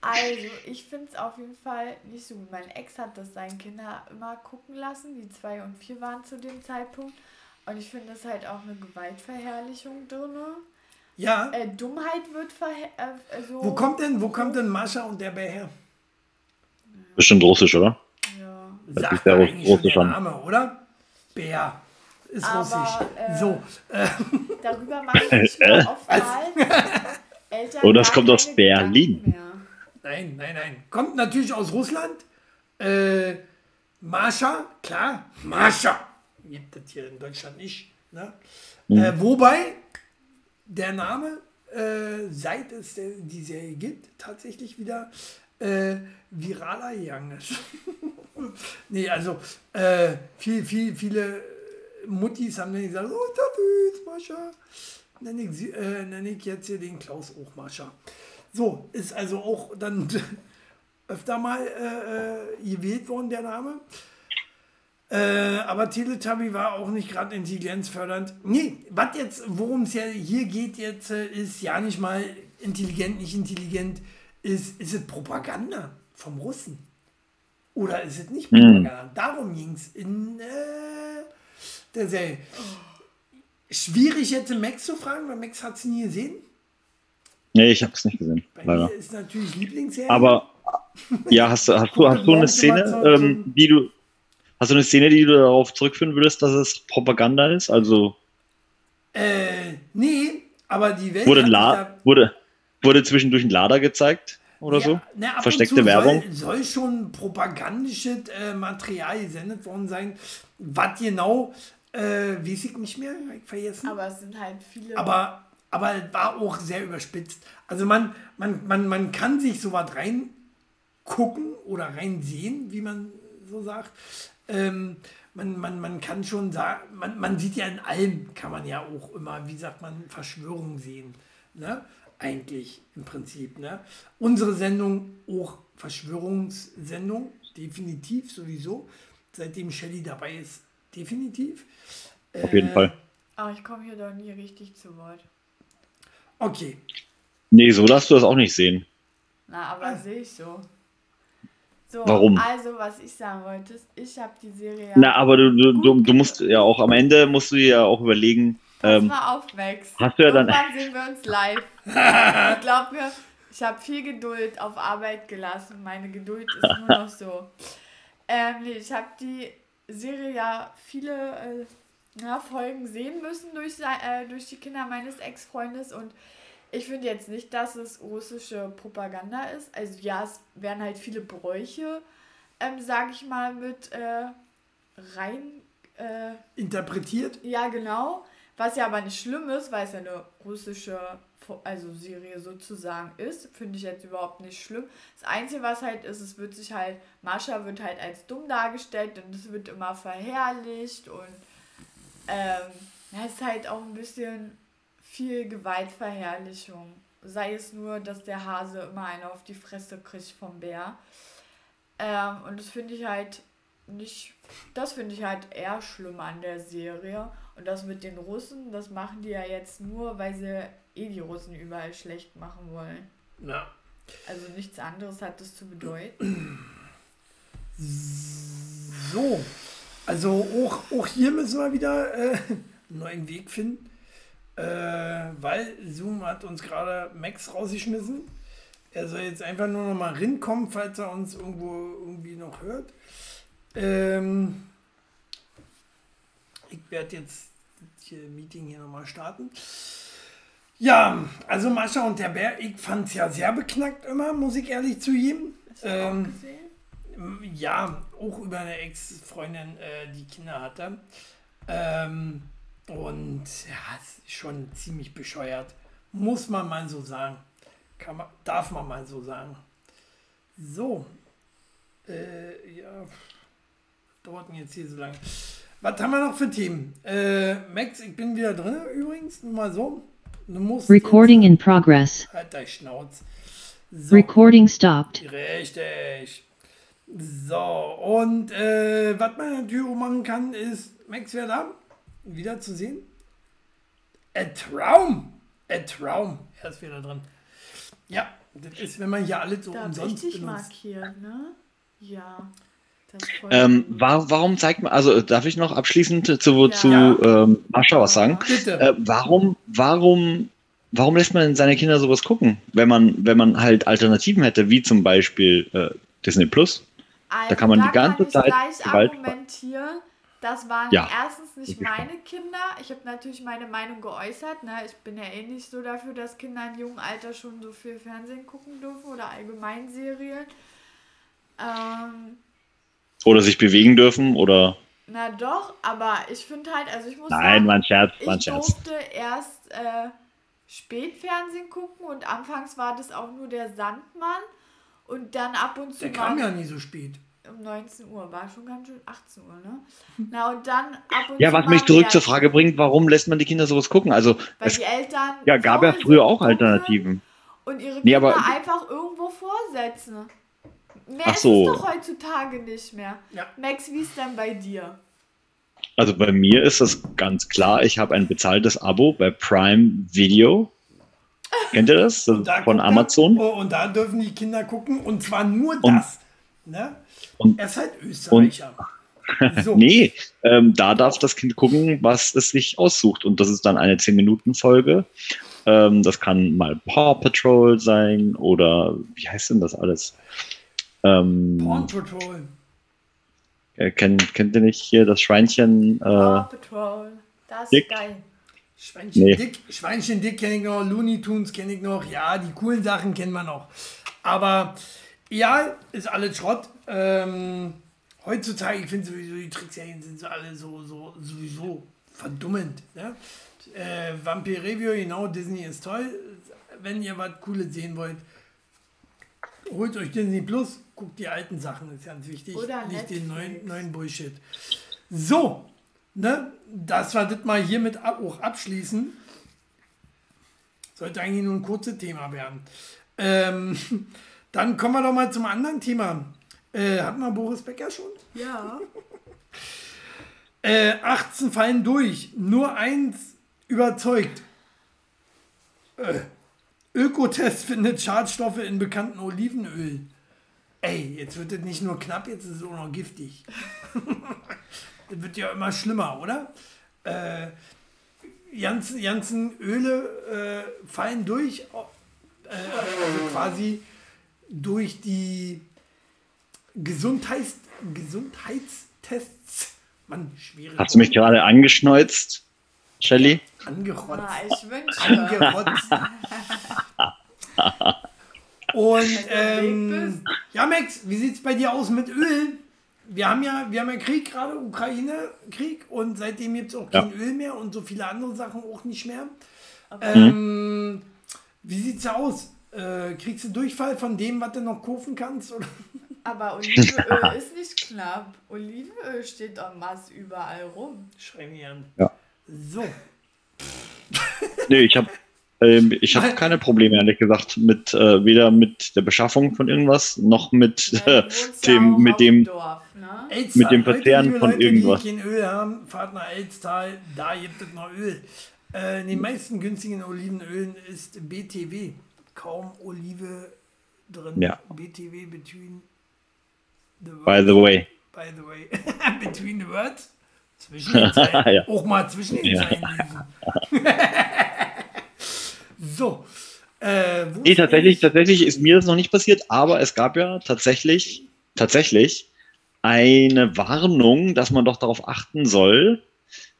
Also, ich finde es auf jeden Fall nicht so gut. Mein Ex hat das seinen Kindern immer gucken lassen. Die zwei und vier waren zu dem Zeitpunkt. Und ich finde, das halt auch eine Gewaltverherrlichung drin. Ja. Äh, Dummheit wird verher äh, so Wo kommt denn, wo kommt denn Mascha und der Bär her? Bestimmt russisch, oder? Ja. Das Sagt ist der russisch Name, oder? Bär. Ist Aber, russisch. Äh, so. Darüber mache ich mich oftmals. Eltern oh, das kommt aus Berlin. Nein, nein, nein. Kommt natürlich aus Russland. Äh, Mascha, klar, Mascha. Gibt das hier in Deutschland nicht. Ne? Mhm. Äh, wobei der Name, äh, seit es die Serie gibt, tatsächlich wieder äh, viraler gegangen ist. nee, also äh, viel, viel, viele Muttis haben dann gesagt, oh, ist Mascha. Nenne ich, äh, nenn ich jetzt hier den Klaus auch Mascha. So, ist also auch dann öfter mal äh, äh, gewählt worden, der Name. Äh, aber Teletubby war auch nicht gerade intelligenzfördernd. Nee, was jetzt, worum es ja hier geht jetzt, äh, ist ja nicht mal intelligent, nicht intelligent, ist, ist es Propaganda vom Russen. Oder ist es nicht Propaganda? Mhm. Darum ging es in äh, der Serie. schwierig jetzt Max zu fragen, weil Max hat es nie gesehen. Nee, ich habe es nicht gesehen. Bei leider. mir ist natürlich Lieblingsserie. Aber ja, hast du, hast du, hast du eine Szene, ähm, die du, hast du eine Szene, die du darauf zurückführen würdest, dass es Propaganda ist? Also. Äh, nee, aber die Welt. Wurde, La wurde, wurde zwischendurch ein Lader gezeigt? Oder ja, so? Ne, Versteckte Werbung? Soll, soll, schon propagandisches äh, Material gesendet worden sein. Was genau, äh, weiß ich nicht mehr, ich vergessen. Aber es sind halt viele. Aber aber war auch sehr überspitzt. Also man, man, man, man kann sich so was reingucken oder reinsehen, wie man so sagt. Ähm, man, man, man kann schon sagen, man, man sieht ja in allem, kann man ja auch immer, wie sagt man, Verschwörungen sehen. Ne? Eigentlich im Prinzip. Ne? Unsere Sendung auch Verschwörungssendung, definitiv sowieso. Seitdem Shelly dabei ist, definitiv. Auf jeden äh, Fall. Aber ich komme hier doch nie richtig zu Wort. Okay. Nee, so darfst du das auch nicht sehen. Na, aber ah. sehe ich so. So, Warum? Also, was ich sagen wollte, ist, ich habe die Serie. Na, aber du, du, du, du, musst ja auch am Ende musst du ja auch überlegen. Pass ähm, mal auf, Max. Hast du ja dann. Irgendwann sehen wir uns live. ich glaube mir, ich habe viel Geduld auf Arbeit gelassen. Meine Geduld ist nur noch so. Ähm, nee, ich habe die Serie ja viele äh, ja, Folgen sehen müssen durch, äh, durch die Kinder meines Ex-Freundes und ich finde jetzt nicht, dass es russische Propaganda ist. Also ja, es werden halt viele Bräuche, ähm, sage ich mal, mit äh, rein äh, interpretiert. Ja, genau. Was ja aber nicht schlimm ist, weil es ja eine russische also Serie sozusagen ist, finde ich jetzt überhaupt nicht schlimm. Das Einzige, was halt ist, es wird sich halt, Mascha wird halt als dumm dargestellt und es wird immer verherrlicht und ähm, ja, ist halt auch ein bisschen viel Gewaltverherrlichung. Sei es nur, dass der Hase immer eine auf die Fresse kriegt vom Bär. Ähm, und das finde ich halt nicht, das finde ich halt eher schlimm an der Serie. Und das mit den Russen, das machen die ja jetzt nur, weil sie eh die Russen überall schlecht machen wollen. Ja. Also nichts anderes hat das zu bedeuten. So, also auch, auch hier müssen wir wieder äh, einen neuen Weg finden, äh, weil Zoom hat uns gerade Max rausgeschmissen. Er soll jetzt einfach nur noch mal rinkommen, falls er uns irgendwo irgendwie noch hört. Ähm, ich werde jetzt das Meeting hier nochmal starten. Ja, also Mascha und der Bär, ich fand es ja sehr beknackt immer, muss ich ehrlich zugeben. Ähm, ja, auch über eine Ex-Freundin, äh, die Kinder hatte. Ähm, und ja, ist schon ziemlich bescheuert. Muss man mal so sagen. Kann man, darf man mal so sagen. So. Äh, ja. Dauert jetzt hier so lange? Was haben wir noch für Themen? Äh, Max, ich bin wieder drin übrigens. Nur mal so. Du musst Recording in progress. Halt dein Schnauz. So. Recording stopped. Richtig. So, und äh, was man natürlich machen kann, ist Max wer da wieder zu sehen. Ein Traum! Ein Traum! Er ist wieder drin. Ja, das ist, wenn man hier alles so da umsonst richtig benutzt. markiert, ne? Ja. Ähm, war, warum zeigt man, also darf ich noch abschließend zu, ja. zu ähm, Mascha was sagen? Bitte. Äh, warum, warum, warum lässt man seine Kinder sowas gucken, wenn man, wenn man halt Alternativen hätte, wie zum Beispiel äh, Disney Plus? Also, da kann man die ganze Zeit Gewalt argumentieren. Das waren ja. erstens nicht meine Kinder. Ich habe natürlich meine Meinung geäußert. Ne? Ich bin ja eh nicht so dafür, dass Kinder im jungen Alter schon so viel Fernsehen gucken dürfen oder allgemein Serien. Ähm, oder sich bewegen dürfen oder. Na doch, aber ich finde halt, also ich muss Nein, sagen, mein Scherz, mein ich Scherz. durfte erst äh, Spätfernsehen gucken und anfangs war das auch nur der Sandmann und dann ab und zu. Der kam ja nie so spät um 19 Uhr, war schon ganz schön 18 Uhr, ne? Na und dann ab und Ja, was mich zurück zur Frage bringt, warum lässt man die Kinder sowas gucken? Also weil es, die Eltern ja gab ja früher auch Alternativen. Und ihre Kinder nee, aber, einfach irgendwo vorsetzen. Mehr Ach so. ist es doch heutzutage nicht mehr. Ja. Max, wie ist denn bei dir? Also bei mir ist das ganz klar, ich habe ein bezahltes Abo bei Prime Video. Kennt ihr das? das da von Amazon. Er, oh, und da dürfen die Kinder gucken und zwar nur das. Und, ne? Und, er ist halt Österreicher. So. nee, ähm, da darf das Kind gucken, was es sich aussucht. Und das ist dann eine 10-Minuten-Folge. Ähm, das kann mal Paw Patrol sein oder wie heißt denn das alles? Ähm, Paw Patrol. Äh, kennt, kennt ihr nicht hier das Schweinchen? Äh, Paw Patrol. Das ist geil. Schweinchen nee. Dick, Schweinchen Dick kenne ich noch, Looney Tunes kenne ich noch, ja, die coolen Sachen kennen wir noch. Aber ja, ist alles Schrott. Ähm, heutzutage, ich finde sowieso, die Trickserien sind so alle so, so sowieso verdummend. Ne? Äh, Vampire Review, genau, Disney ist toll. Wenn ihr was Cooles sehen wollt, holt euch Disney Plus, guckt die alten Sachen, ist ganz wichtig. Oder nicht den neuen, neuen Bullshit. So, ne, das war das mal hiermit auch abschließen. Sollte eigentlich nur ein kurzes Thema werden. Ähm, dann kommen wir doch mal zum anderen Thema. Äh, hatten wir Boris Becker schon? Ja. äh, 18 fallen durch. Nur eins überzeugt. Äh, Ökotest findet Schadstoffe in bekannten Olivenöl. Ey, jetzt wird es nicht nur knapp, jetzt ist es auch noch giftig. das wird ja immer schlimmer, oder? Äh, ganzen, ganzen Öle äh, fallen durch, äh, also quasi durch die Gesundheits Gesundheitstests. Mann, schwierig. Hast du mich gerade angeschneuzt, Shelly? Angerotzt. Ah, ich wünsche. Angerotzt. Und ähm, ja, Max, wie sieht es bei dir aus mit Öl? Wir haben ja, wir haben ja Krieg gerade, Ukraine-Krieg und seitdem gibt es auch kein ja. Öl mehr und so viele andere Sachen auch nicht mehr. Okay. Ähm, wie sieht es aus? Äh, kriegst du Durchfall von dem, was du noch kaufen kannst? Oder? Aber Olivenöl ist nicht knapp. Olivenöl steht en masse überall rum. Schreib an. Ja. So. nee, ich habe ähm, ich habe keine Probleme, ehrlich gesagt, mit äh, weder mit der Beschaffung von irgendwas, noch mit äh, dem, ja mit dem, Dorf, ne? mit dem Verzehren von Leute, irgendwas. Die kein Öl haben, fahrt nach Elztal, da gibt es noch Öl. Äh, in den meisten günstigen Olivenölen ist BTW, kaum Olive drin. Ja. BTW between the words. By the way. By the way. between the words. Zwischen den Zeilen. ja. Auch mal zwischen den. Zeilen lesen. So. Äh, nee, tatsächlich, tatsächlich ist mir das noch nicht passiert, aber es gab ja tatsächlich, tatsächlich eine Warnung, dass man doch darauf achten soll,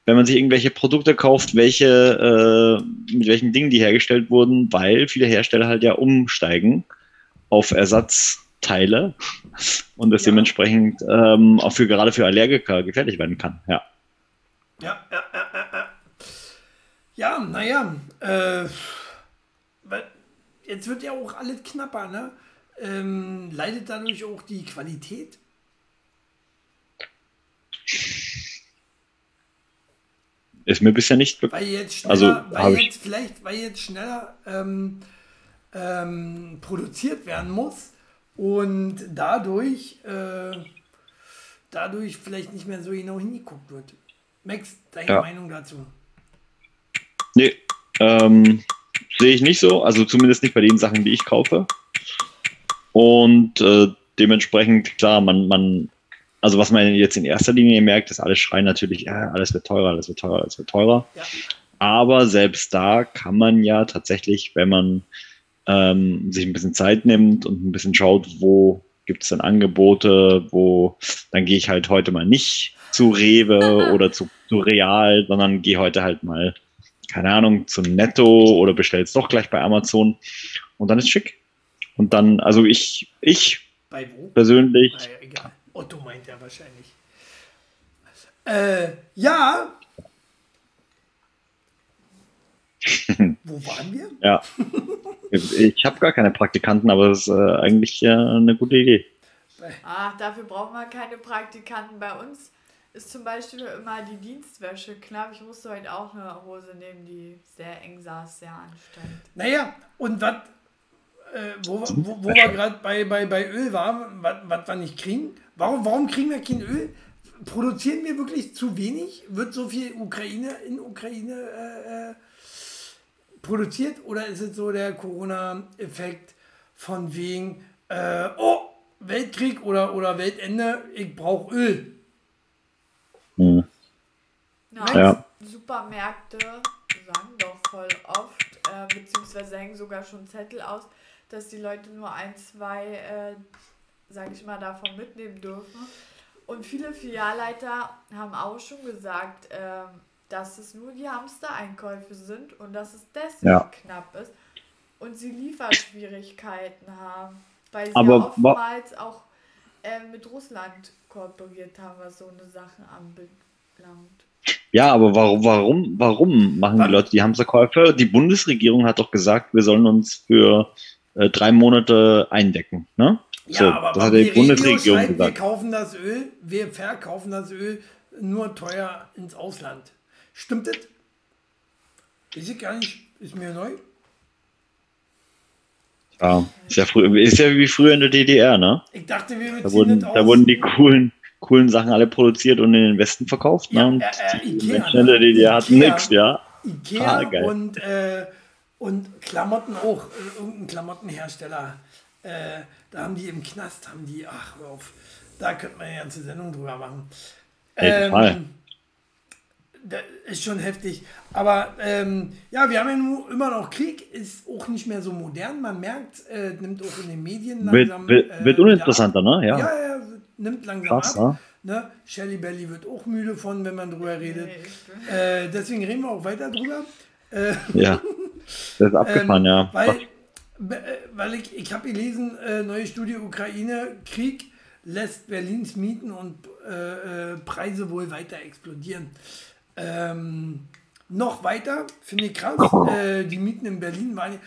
wenn man sich irgendwelche Produkte kauft, welche, äh, mit welchen Dingen die hergestellt wurden, weil viele Hersteller halt ja umsteigen auf Ersatzteile und das ja. dementsprechend ähm, auch für gerade für Allergiker gefährlich werden kann. Ja. Ja, ja, ja, ja. Ja, naja, äh, jetzt wird ja auch alles knapper, ne? Ähm, leidet dadurch auch die Qualität? Ist mir bisher nicht bekannt. Weil jetzt schneller, also, weil jetzt vielleicht, weil jetzt schneller ähm, ähm, produziert werden muss und dadurch, äh, dadurch vielleicht nicht mehr so genau hingeguckt wird. Max, deine ja. Meinung dazu? Nee, ähm, Sehe ich nicht so, also zumindest nicht bei den Sachen, die ich kaufe. Und äh, dementsprechend, klar, man, man, also was man jetzt in erster Linie merkt, ist, alle schreien natürlich, ja, alles wird teurer, alles wird teurer, alles wird teurer. Ja. Aber selbst da kann man ja tatsächlich, wenn man ähm, sich ein bisschen Zeit nimmt und ein bisschen schaut, wo gibt es denn Angebote, wo, dann gehe ich halt heute mal nicht zu Rewe oder zu, zu Real, sondern gehe heute halt mal keine Ahnung, zum Netto oder bestellst doch gleich bei Amazon und dann ist schick. Und dann, also ich, ich persönlich. Bei, egal. Otto meint er wahrscheinlich. Äh, ja. Wo waren wir? Ja. Ich habe gar keine Praktikanten, aber das ist äh, eigentlich äh, eine gute Idee. Ach, dafür brauchen wir keine Praktikanten bei uns ist zum Beispiel immer die Dienstwäsche knapp. Ich musste heute auch eine Hose nehmen, die sehr eng saß, sehr anstrengend. Naja, und was, äh, wo, wo, wo wir gerade bei, bei, bei Öl waren, was wir nicht kriegen, warum, warum kriegen wir kein Öl? Produzieren wir wirklich zu wenig? Wird so viel Ukraine in Ukraine äh, äh produziert? Oder ist es so der Corona-Effekt von wegen, äh, oh, Weltkrieg oder, oder Weltende, ich brauche Öl? Na, ja. Supermärkte sagen doch voll oft, äh, beziehungsweise hängen sogar schon Zettel aus, dass die Leute nur ein, zwei, äh, sag ich mal, davon mitnehmen dürfen. Und viele Filialleiter haben auch schon gesagt, äh, dass es nur die Hamstereinkäufe sind und dass es deswegen ja. knapp ist und sie Lieferschwierigkeiten haben, weil sie Aber, oftmals auch äh, mit Russland kooperiert haben, was so eine Sache anbelangt. Ja, aber warum, warum, warum machen die Leute die Hamsterkäufe? Die Bundesregierung hat doch gesagt, wir sollen uns für äh, drei Monate eindecken. Ne? Ja, so, aber das hat die, Bundesregierung schreibt, gesagt. Wir kaufen das Öl, wir verkaufen das Öl nur teuer ins Ausland. Stimmt das? Weiß ich gar nicht, ist mir neu. Ja, ist ja, früh, ist ja wie früher in der DDR, ne? Ich dachte, wir da wurden, da wurden die coolen, coolen Sachen alle produziert und in den Westen verkauft. Ne? Ja, ne? Und äh, äh, die Ikea, Menschen in der DDR hatten nichts, ja. Ikea ah, und, äh, und Klamotten auch, äh, irgendein Klamottenhersteller. Äh, da haben die im Knast, haben die, ach, hör auf, da könnte man ja eine ganze Sendung drüber machen. Ähm, das ist schon heftig. Aber ähm, ja, wir haben ja nun immer noch Krieg, ist auch nicht mehr so modern. Man merkt, äh, nimmt auch in den Medien langsam. Wird, wird, wird äh, uninteressanter, ne? Ja. ja, ja, nimmt langsam Krass, ab. Ne? ne? Shelly Belly wird auch müde von, wenn man drüber redet. Äh, deswegen reden wir auch weiter drüber. Äh, ja, das ist abgefahren, ähm, ja. Weil, äh, weil ich, ich habe gelesen, äh, neue Studie Ukraine, Krieg lässt Berlins Mieten und Preise wohl weiter explodieren. Ähm, noch weiter, finde ich krass. Äh, die Mieten in Berlin waren,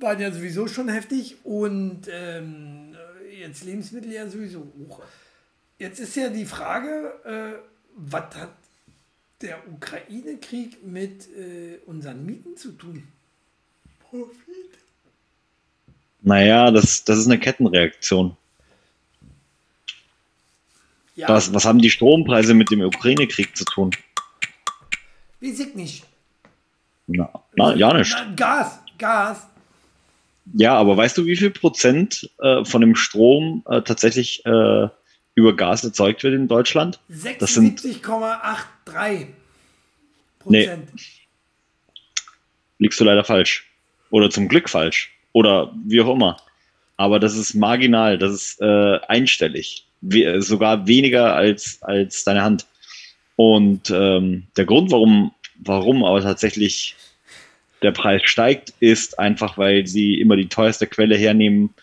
waren ja sowieso schon heftig und ähm, jetzt Lebensmittel ja sowieso hoch. Jetzt ist ja die Frage, äh, was hat der Ukraine-Krieg mit äh, unseren Mieten zu tun? Profit. Naja, das, das ist eine Kettenreaktion. Ja. Was, was haben die Strompreise mit dem Ukraine-Krieg zu tun? Weiß ich nicht. Na, na ja nicht. Na, Gas, Gas. Ja, aber weißt du, wie viel Prozent äh, von dem Strom äh, tatsächlich äh, über Gas erzeugt wird in Deutschland? 76,83 Prozent. Nee. Liegst du leider falsch. Oder zum Glück falsch. Oder wie auch immer. Aber das ist marginal, das ist äh, einstellig. We sogar weniger als, als deine Hand. Und ähm, der Grund, warum, warum aber tatsächlich der Preis steigt, ist einfach, weil sie immer die teuerste Quelle hernehmen,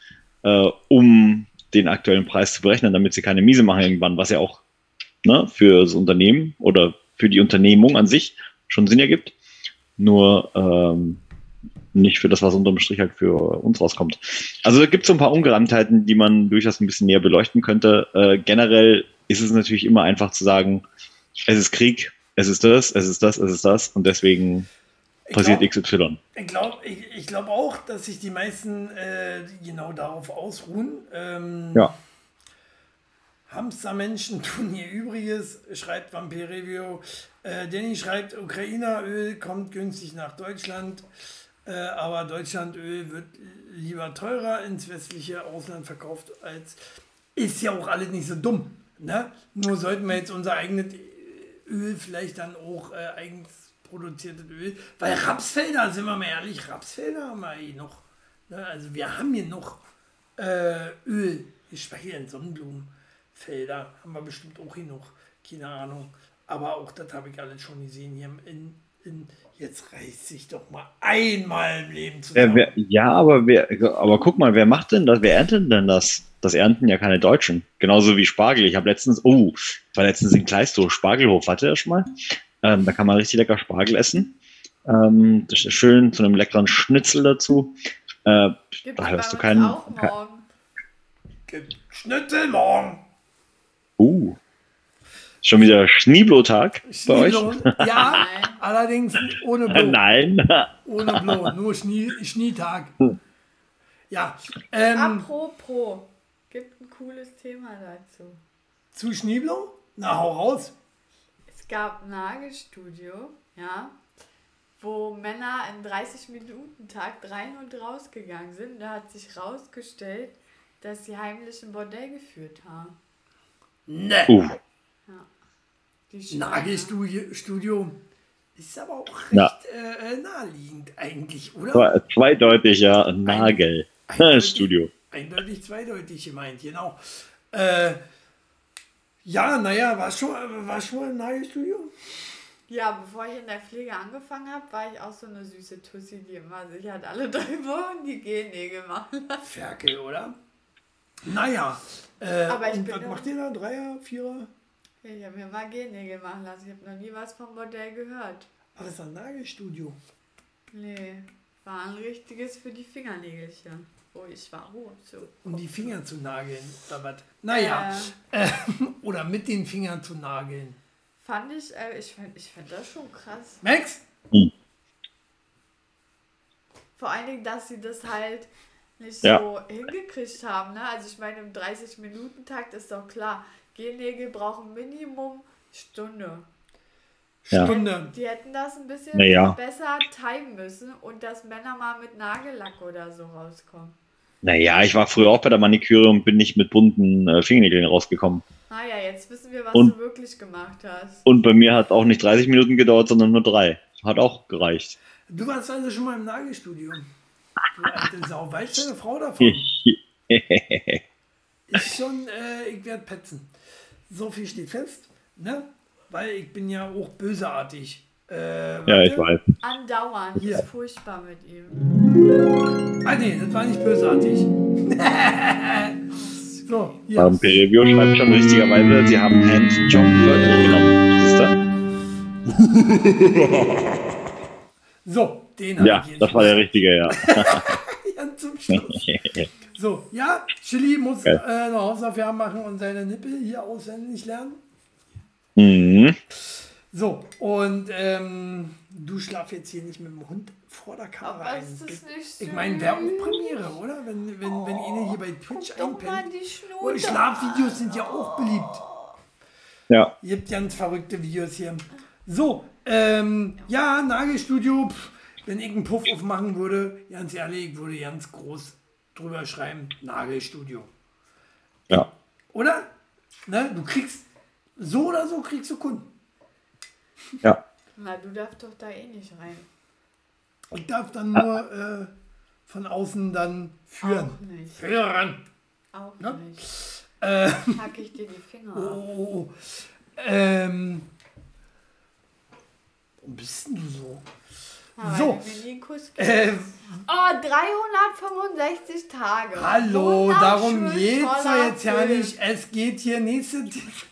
äh, um den aktuellen Preis zu berechnen, damit sie keine Miese machen irgendwann, was ja auch ne, für das Unternehmen oder für die Unternehmung an sich schon Sinn ergibt. Nur ähm, nicht für das, was unterm Strich halt für uns rauskommt. Also es gibt so ein paar Ungereimtheiten, die man durchaus ein bisschen näher beleuchten könnte. Äh, generell ist es natürlich immer einfach zu sagen, es ist Krieg, es ist das, es ist das, es ist das und deswegen ich passiert glaub, XY. Ich glaube ich, ich glaub auch, dass sich die meisten äh, genau darauf ausruhen. Ähm, ja. Hamstermenschen tun ihr Übriges, schreibt Vampir Review. Äh, Danny schreibt, Ukraineröl kommt günstig nach Deutschland, aber Deutschlandöl wird lieber teurer ins westliche Ausland verkauft als. Ist ja auch alles nicht so dumm. Ne? Nur sollten wir jetzt unser eigenes Öl vielleicht dann auch äh, eigens produziertes Öl. Weil Rapsfelder, sind wir mal ehrlich, Rapsfelder haben wir hier noch. Ne? Also wir haben hier noch äh, Öl, gespeichert Sonnenblumenfelder, haben wir bestimmt auch hier noch. Keine Ahnung. Aber auch das habe ich alles schon gesehen hier in, in jetzt reißt sich doch mal einmal im Leben zusammen. Wer, wer, ja, aber, wer, aber guck mal, wer macht denn das? Wer erntet denn das? Das ernten ja keine Deutschen. Genauso wie Spargel. Ich habe letztens, oh, war letztens in Kleistow, Spargelhof, hatte er schon mal. Ähm, da kann man richtig lecker Spargel essen. Ähm, das ist schön zu einem leckeren Schnitzel dazu. Äh, da hörst du keinen. Kein, Schnitzel morgen. Schon wieder Schneeblo-Tag bei euch? Ja, allerdings ohne Blo. Nein. Ohne Blo, nur Schnie Schneetag. Ja. Ähm, Apropos, gibt ein cooles Thema dazu. Zu Schneeblo? Na, hau raus. Es gab ein Nagelstudio, ja, wo Männer in 30-Minuten-Tag rein und rausgegangen sind. Da hat sich rausgestellt, dass sie heimlich ein Bordell geführt haben. Ne. Uh. Nagelstudio ist aber auch recht ja. äh, naheliegend eigentlich, oder? Zweideutig, ja. Nagel. Eindeutig, Studio. Eindeutig zweideutig gemeint, genau. Äh, ja, naja, war schon, war schon ein Nagelstudio? Ja, bevor ich in der Pflege angefangen habe, war ich auch so eine süße Tussi, die immer sich hat alle drei Wochen die Gennägel machen lassen. Ferkel, oder? Naja. Äh, Aber ich und bin was macht ihr da? Dreier, Vierer? Ich habe mir mal Gennägel machen lassen. Ich habe noch nie was vom Modell gehört. Ach, das ist ein Nagelstudio? Nee, war ein richtiges für die Fingernägelchen. Oh, ich war rot. So. Um die Finger zu nageln, oder was? Naja. Äh. Äh, oder mit den Fingern zu nageln. Fand ich, äh, ich finde ich find das schon krass. Max? Vor allen Dingen, dass sie das halt nicht ja. so hingekriegt haben. Ne? Also ich meine, im 30-Minuten-Takt ist doch klar, Gennägel brauchen Minimum Stunde. Ja. Stunde. Die hätten das ein bisschen ja. besser timen müssen und dass Männer mal mit Nagellack oder so rauskommen. Naja, ich war früher auch bei der Maniküre und bin nicht mit bunten äh, Fingernägeln rausgekommen. Ah ja, jetzt wissen wir, was und, du wirklich gemacht hast. Und bei mir hat es auch nicht 30 Minuten gedauert, sondern nur drei. Hat auch gereicht. Du warst also schon mal im Nagelstudio. Du alte Sau. Weißt du deine Frau davon? ist schon, äh, ich werde petzen. So viel steht fest, ne? Weil ich bin ja auch bösartig. Äh, ja, ich weiß. Andauernd. Hier. Ist furchtbar mit ihm. Ah, nee, das war nicht bösartig. so, hier. Um, Perevio schreibt schon richtigerweise, sie haben Handjob wörtlich genommen. so, den Ja, das war der richtige, ja. ja zum Schluss. So, ja, Chili muss äh, eine Hausaufgaben machen und seine Nippel hier auswendig lernen. Mhm. So, und ähm, du schlaf jetzt hier nicht mit dem Hund vor der Kamera Aber ein. Ist das nicht ich meine, wäre auch Premiere, oder? Wenn, wenn, oh, wenn ihr hier bei Twitch einpennt. Und Schlafvideos sind ja auch beliebt. Ja. Ihr habt ganz verrückte Videos hier. So, ähm, ja, Nagelstudio. Pff, wenn ich einen Puff aufmachen würde, ganz ehrlich, ich würde ganz groß drüber schreiben, Nagelstudio. Ja. Oder? Ne, du kriegst, so oder so kriegst du Kunden. Ja. Na, du darfst doch da eh nicht rein. Ich darf dann nur äh, von außen dann führen. Auch nicht. Führen. Auch ne? nicht. Äh, Hack ich dir die Finger oh, oh, oh. Ähm, wo bist denn du so? Aber so. Äh, oh, 365 Tage. Hallo, darum geht es jetzt ja nicht. Es geht hier nächstes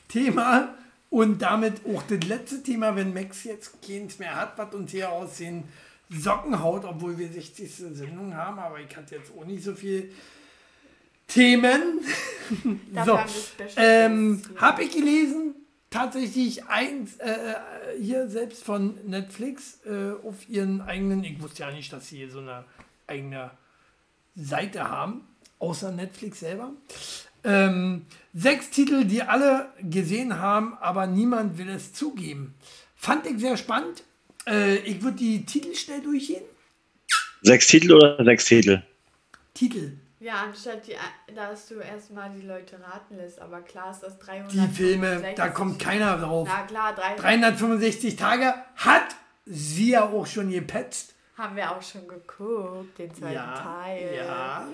Thema und damit auch das letzte Thema, wenn Max jetzt keins mehr hat, was uns hier aus den Socken haut, obwohl wir 60. Sendung haben, aber ich hatte jetzt auch nicht so viel Themen. so, ähm, habe ich gelesen, tatsächlich eins äh, hier selbst von Netflix äh, auf ihren eigenen, ich wusste ja nicht, dass sie hier so eine eigene Seite haben, außer Netflix selber. Ähm, sechs Titel, die alle gesehen haben, aber niemand will es zugeben. Fand ich sehr spannend. Äh, ich würde die Titel schnell durchgehen. Sechs Titel oder sechs Titel? Titel. Ja, anstatt die, dass du erstmal die Leute raten lässt, aber klar ist das 300. Die Filme, da kommt keiner drauf. Na klar, 365 Tage hat sie ja auch schon gepetzt. Haben wir auch schon geguckt, den zweiten ja, Teil. Ja.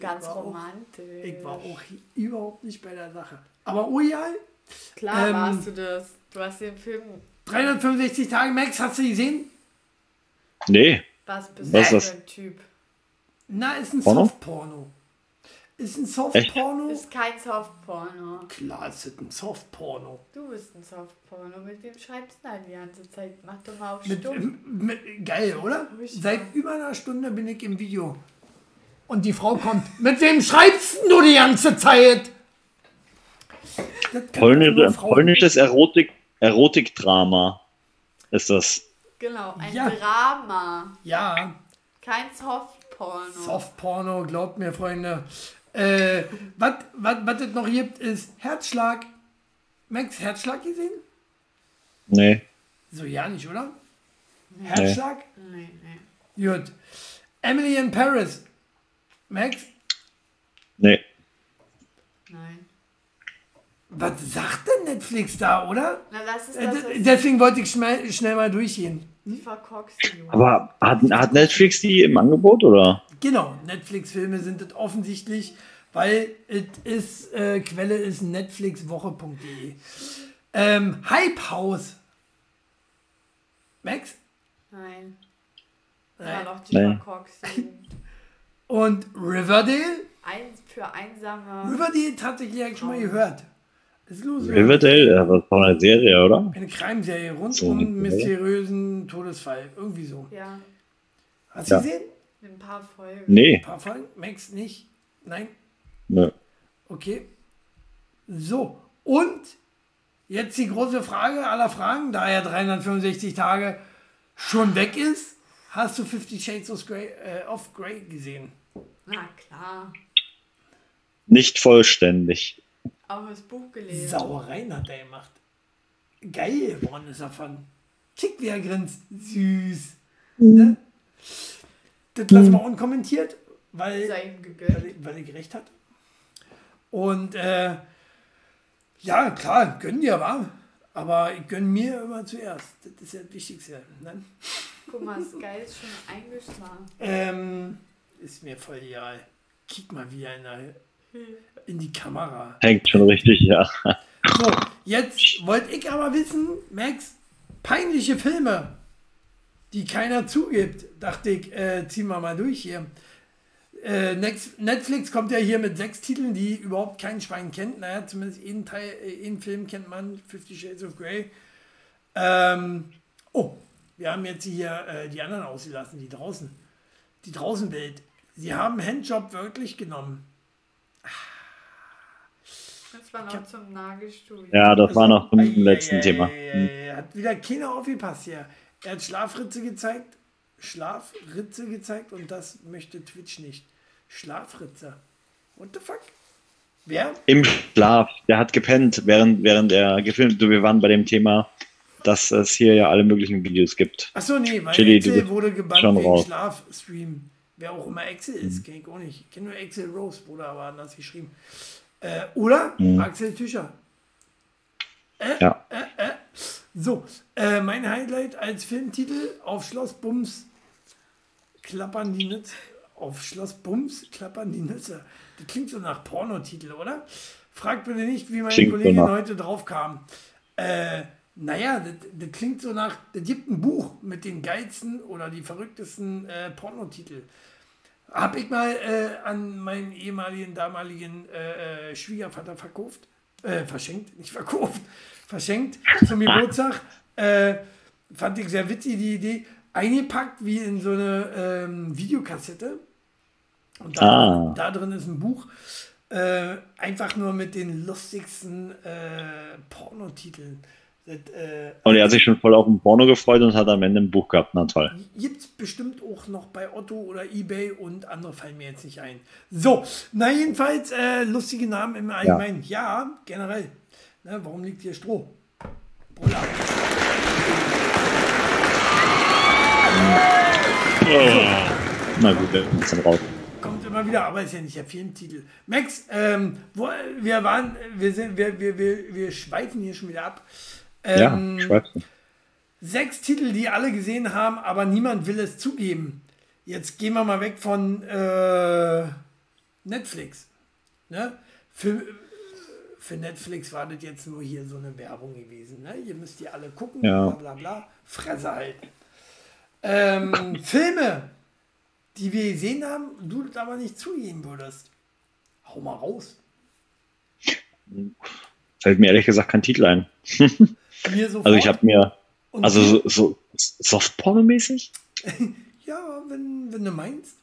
Ganz ich romantisch. Auch, ich war auch überhaupt nicht bei der Sache. Aber Urial? Klar ähm, warst du das. Du hast den Film. 365 Tage Max, hast du gesehen? Nee. Was bist du für ein Typ? Na, ist ein Softporno. Ist ein Softporno? Ist kein Softporno. Klar, es ist ein Softporno. Du bist ein Softporno. Mit wem schreibst du da die ganze Zeit? Mach doch mal auf mit, mit, Geil, oder? Seit über einer Stunde bin ich im Video. Und die Frau kommt. Mit wem schreibst du die ganze Zeit? Polnisch, polnisches Erotik, Erotikdrama ist das. Genau, ein ja. Drama. Ja. Kein Softporno. Softporno, glaubt mir, Freunde. Äh, was es noch gibt, ist Herzschlag. Max, Herzschlag gesehen? Nee. So ja nicht, oder? Nee. Herzschlag? Nee, nee. Gut. Emily in Paris. Max? Nee. Nein. Was sagt denn Netflix da, oder? Na, das ist das, d- was Deswegen wollte ich schnell, schnell mal durchgehen. du. Aber hat, hat Netflix die im Angebot oder? Genau, Netflix-Filme sind es offensichtlich, weil es ist, äh, Quelle ist netflixwoche.de. Ähm, Hype House. Max? Nein. Nein. Ja, noch die Nein. Jugend. Und Riverdale? Eins für einsame. Riverdale tatsächlich ja schon mal gehört. Ist los. oder? Riverdale, ja, das war eine Serie, oder? Eine Crime-Serie rund So, um einen mysteriösen Todesfall. Irgendwie so. Ja, Hast du Ja. gesehen? Ein paar Folgen. Nee. Ein paar Folgen? Max nicht? Nein? Nö. Okay. So. Und jetzt die große Frage aller Fragen, da ja 365 Tage schon weg ist. Hast du Fifty Shades of Grey, äh, of Grey gesehen? Na klar. Nicht vollständig. Aber das Buch gelesen. Sauereien hat er gemacht. Geil geworden ist er von. Tick, wie er grinst. Süß. Ne? Das lassen wir unkommentiert, weil, weil, weil ich recht hatte. Und äh, ja, klar, gönnen dir war. Aber ich gönne mir immer zuerst. Das ist ja das Wichtigste. Ne? Guck mal, Sky ist schon eingeschlagen. Ähm, ist mir voll egal. Kick mal wieder in, der, in die Kamera. Hängt schon richtig, ja. So, jetzt wollte ich aber wissen, Max, peinliche Filme, die keiner zugibt, dachte ich, äh, ziehen wir mal durch hier. Äh, Next, Netflix kommt ja hier mit sechs Titeln, die überhaupt kein Schwein kennt. Naja, zumindest einen, Teil, einen Film kennt man, Fifty Shades of Grey. Ähm, oh, wir haben jetzt hier äh, die anderen ausgelassen, die draußen. Die Draußenwelt. Sie haben Handjob wirklich genommen. Das war noch zum Nagelstuhl. Ja, das war noch zum Also, letzten Thema. Hat wieder keiner aufgepasst hier. Er hat Schlafritze gezeigt. Schlafritze gezeigt und das möchte Twitch nicht. Schlafritze. What the fuck? Wer? Im Schlaf. Der hat gepennt, während, während er gefilmt. Wir waren bei dem Thema, dass es hier ja alle möglichen Videos gibt. Achso, nee, weil Chili, Excel wurde gebannt schon wegen raus. Hm. Schlafstream. Wer auch immer Excel ist, kenn ich auch nicht. Ich kenne nur Excel Rose, wurde aber anders geschrieben. Äh, oder Axel Tischer. Äh, Ja. äh, äh. So, äh, mein Highlight als Filmtitel auf Schloss Bums klappern die Nüsse. Auf Schloss Bums klappern die Nüsse. Das klingt so nach Pornotitel, oder? Fragt bitte nicht, wie meine Klingt so Kollegin nach. heute drauf kam. Äh, naja, das, das klingt so nach, das gibt ein Buch mit den geilsten oder die verrücktesten äh, Pornotitel. Hab ich mal äh, an meinen ehemaligen, damaligen äh, äh, Schwiegervater verkauft. Äh, verschenkt, nicht verkauft. Verschenkt zum Geburtstag. Äh, fand ich sehr witzig, die Idee. Eingepackt wie in so eine ähm, Videokassette. Und da, Ah. da drin ist ein Buch. Äh, einfach nur mit den lustigsten äh, Pornotiteln. Das, äh, Und er hat sich schon voll auf ein Porno gefreut und hat am Ende ein Buch gehabt. Na toll. Gibt es bestimmt auch noch bei Otto oder Ebay und andere fallen mir jetzt nicht ein. So, na jedenfalls äh, lustige Namen im Allgemeinen. Ja, generell. Ne, warum liegt hier Stroh? Brüller. Na gut, sind dann raus. Kommt immer wieder, aber ist ja nicht der Filmtitel. Max, ähm, wo, wir waren, wir sind, wir, wir, wir, wir schweifen hier schon wieder ab. Ja, Ähm, schreib's. sechs Titel, die alle gesehen haben, aber niemand will es zugeben. Jetzt gehen wir mal weg von äh, Netflix. Ne? Für, für Netflix war das jetzt nur hier so eine Werbung gewesen. Ne? Ihr müsst die alle gucken, Ja. bla bla bla. Fresse halten. Ähm, Filme, die wir gesehen haben, du das aber nicht zugeben würdest. Hau mal raus. Fällt mir ehrlich gesagt kein Titel ein. Also ich habe mir, also so, so Softporno-mäßig? Ja, wenn, wenn du meinst.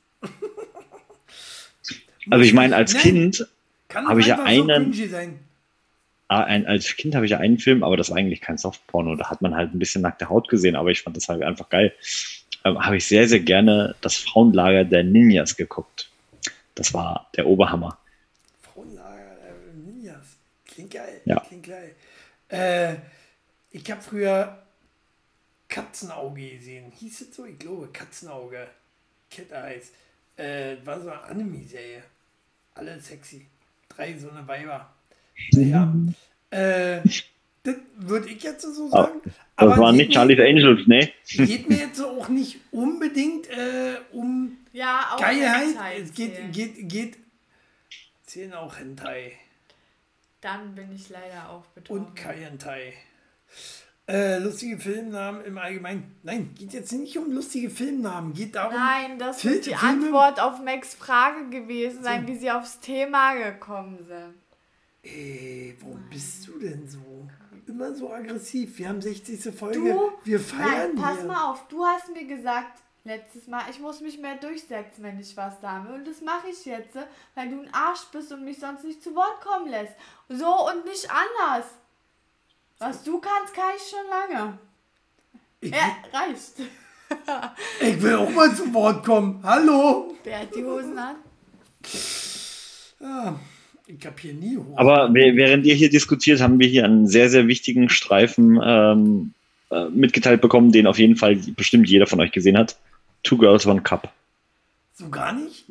Also ich meine, als Nein. Kind, Kann Hab ich ja einen- So ein, als Kind habe ich ja einen Film, aber das war eigentlich kein Softporno. Da hat man halt ein bisschen nackte Haut gesehen, aber ich fand das halt einfach geil. Ähm, habe ich sehr, sehr gerne das Frauenlager der Ninjas geguckt. Das war der Oberhammer. Frauenlager, äh, Ninjas. Klingt geil. Ja. Klingt geil. Äh, ich habe früher Katzenauge gesehen. Hieß es so? Ich glaube, Katzenauge. Cat Eyes. Äh, war so eine Anime-Serie. Alle sexy. Drei so eine Weiber. Naja. Äh, das würde ich jetzt so sagen. Das Aber waren nicht Charlie's Angels, ne? Geht mir jetzt auch nicht unbedingt äh, um ja, auch Geilheit. Es geht, geht, geht, zählen auch Hentai. Dann bin ich leider auch betroffen. Und Kai Hentai. Äh, lustige Filmnamen im Allgemeinen. Nein, geht jetzt nicht um lustige Filmnamen. Geht darum. Nein, das Fil wird die Filme Antwort auf Max Frage gewesen sein, wie sie aufs Thema gekommen sind. Ey, wo bist du denn so? Immer so aggressiv. Wir haben 60. Folge. Du? Wir feiern Nein, pass hier. mal auf. Du hast mir gesagt, letztes Mal, ich muss mich mehr durchsetzen, wenn ich was sage. Und das mache ich jetzt, weil du ein Arsch bist und mich sonst nicht zu Wort kommen lässt. So und nicht anders. Was du kannst, kann ich schon lange. Ich ja, reicht. ich will auch mal zu Wort kommen. Hallo. Wer hat die Hosen an? Ja, ich hab hier nie Hosen. Aber während ihr hier diskutiert, haben wir hier einen sehr, sehr wichtigen Streifen ähm, äh, mitgeteilt bekommen, den auf jeden Fall bestimmt jeder von euch gesehen hat. Two Girls, One Cup. So gar nicht?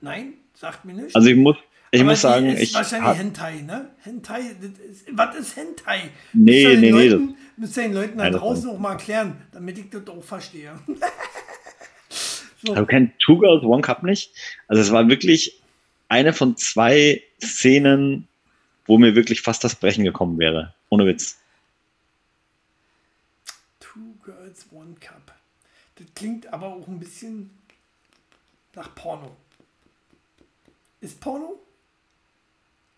Nein? Sagt mir nicht. Also ich muss, ich muss sagen, ist ich. Wahrscheinlich Hentai, ne? Hentai, ist, was ist Hentai? Nee, nee, nee. Leuten, müsst ihr den Leuten da draußen auch mal erklären, damit ich das auch verstehe. so. Du kennst Two Girls, One Cup nicht? Also es war wirklich eine von zwei Szenen, wo mir wirklich fast das Brechen gekommen wäre. Ohne Witz. Das klingt aber auch ein bisschen nach Porno. Ist Porno?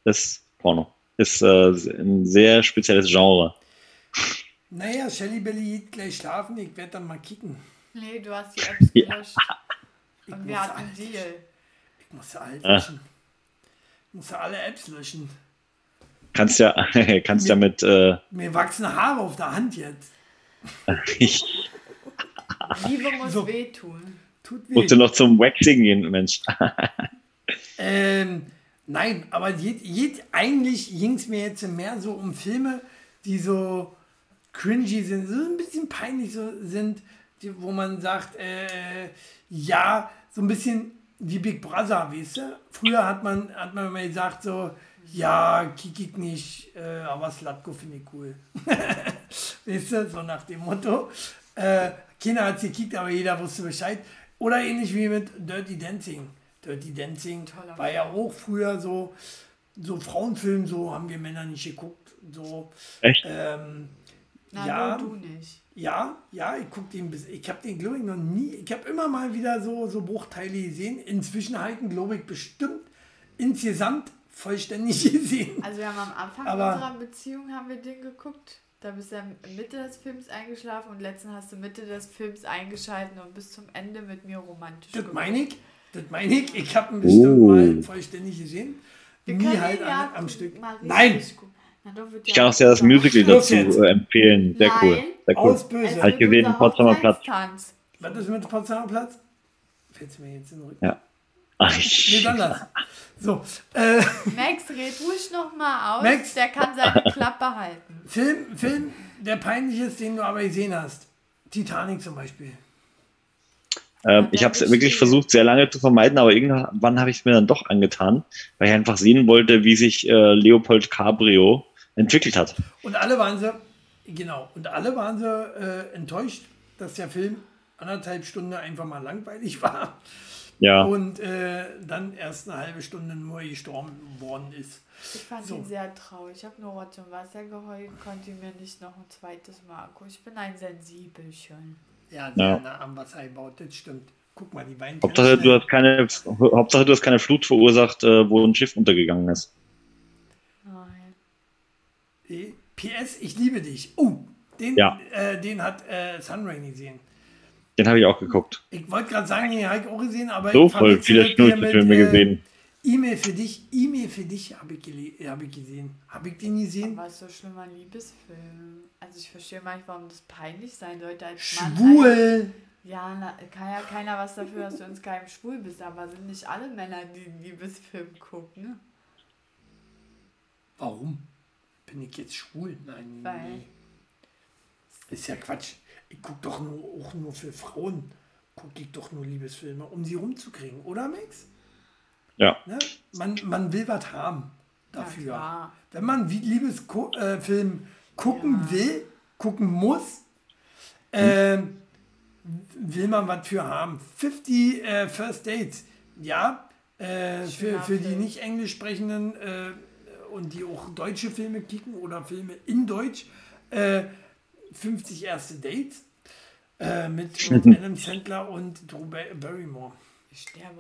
Ist Porno. Ist äh, ein sehr spezielles Genre. Naja, Shelly Belly geht gleich schlafen, ich werde dann mal kicken. Nee, du hast die Apps gelöscht. Ja. Und wir hatten einen Deal. Ich muss ja alle löschen. Ich muss ja alle Apps löschen. Kannst ja, kannst mir, ja mit. Äh, mir wachsen Haare auf der Hand jetzt. ich, Liebe muss so. wehtun. Tut weh. Musst du noch zum Waxing gehen, Mensch. ähm, nein, aber je, je, eigentlich ging es mir jetzt mehr so um Filme, die so cringy sind, so ein bisschen peinlich so sind, die, wo man sagt, äh, ja, so ein bisschen wie Big Brother, weißt du? Früher hat man, hat man immer gesagt so, ja, kick ich nicht, äh, aber Slatko finde ich cool. weißt du, so nach dem Motto. Äh, keiner hat es gekickt, aber jeder wusste Bescheid. Oder ähnlich wie mit Dirty Dancing. Dirty Dancing Toller war ja auch früher so, so Frauenfilm, so haben wir Männer nicht geguckt. So, Echt? Ähm, Na, ja, du nicht. Ja, ja, ich gucke den bis. Ich habe den, glaube ich, noch nie. Ich habe immer mal wieder so, so Bruchteile gesehen. Inzwischen halten, glaube ich, bestimmt insgesamt vollständig gesehen. Also wir haben am Anfang Aber, unserer Beziehung haben wir den geguckt. Da bist du Mitte des Films eingeschlafen und letztens hast du Mitte des Films eingeschalten und bis zum Ende mit mir romantisch Das meine ich. Das meine ich. Ich habe ihn bestimmt oh. mal vollständig gesehen. Wir Nie halt ja am, Stück. Nein! Na, ich kann auch sehr das Musical dazu empfehlen. Sehr Nein. cool. Sehr cool. Ausböse. Halt gesehen, Potsdamer Platz. Was ist mit Potsdamer Platz? Fällt mir jetzt in den Rücken. Ja. Ach, nee, anders. So, äh, Max, red ruhig noch mal aus. Max, der kann seine Klappe halten. Film, Film, der peinlich ist, den du aber gesehen hast. Titanic zum Beispiel. Ähm, ich habe es wirklich versucht, sehr lange zu vermeiden, aber irgendwann habe ich es mir dann doch angetan, weil ich einfach sehen wollte, wie sich äh, Leopold Cabrio entwickelt hat. Und alle waren sie, genau, und alle waren sie äh, enttäuscht, dass der Film anderthalb Stunden einfach mal langweilig war. Ja. Und äh, dann erst eine halbe Stunde nur gestorben worden ist. Ich fand so. ihn sehr traurig. Ich habe nur Rotz und Wasser geheult, konnte mir nicht noch ein zweites Mal angucken. Ich bin ein Sensibelchen. Ja, sehr ja. nah am Wasser gebaut, das stimmt. Guck mal, die Wein. Hauptsache, du hast keine, Hauptsache, du hast keine Flut verursacht, äh, wo ein Schiff untergegangen ist. Nein. Äh, PS, ich liebe dich. Oh, den, ja. äh, den hat äh, Sunrain gesehen. Den habe ich auch geguckt. Ich wollte gerade sagen, den habe ich auch gesehen, aber so voll viele Schnulzenfilme äh, gesehen. E-Mail für dich, E-Mail für dich habe ich, hab ich gesehen. Habe ich den gesehen? Was so schlimm an Liebesfilmen. Also ich verstehe manchmal, warum das peinlich sein sollte als Schwul! Mann. Ja, na, kann ja keiner was dafür, dass du uns keinem schwul bist, aber sind nicht alle Männer, die einen Liebesfilm gucken. Warum? Bin ich jetzt schwul? Nein. Weil. Nee. Ist ja Quatsch ich gucke doch nur, auch nur für Frauen, gucke ich doch nur Liebesfilme, um sie rumzukriegen, oder Max? Ja. Ne? Man, man will was haben. dafür. Ja, Wenn man wie Liebesfilm gucken Ja. will, gucken muss, ähm, will man was für haben. 50 äh, First Dates, ja, äh, für, für die nicht englisch sprechenden äh, und die auch deutsche Filme kicken oder Filme in Deutsch, äh, 50 erste Dates äh, mit, mit Adam Sandler und Drew Ba- Barrymore.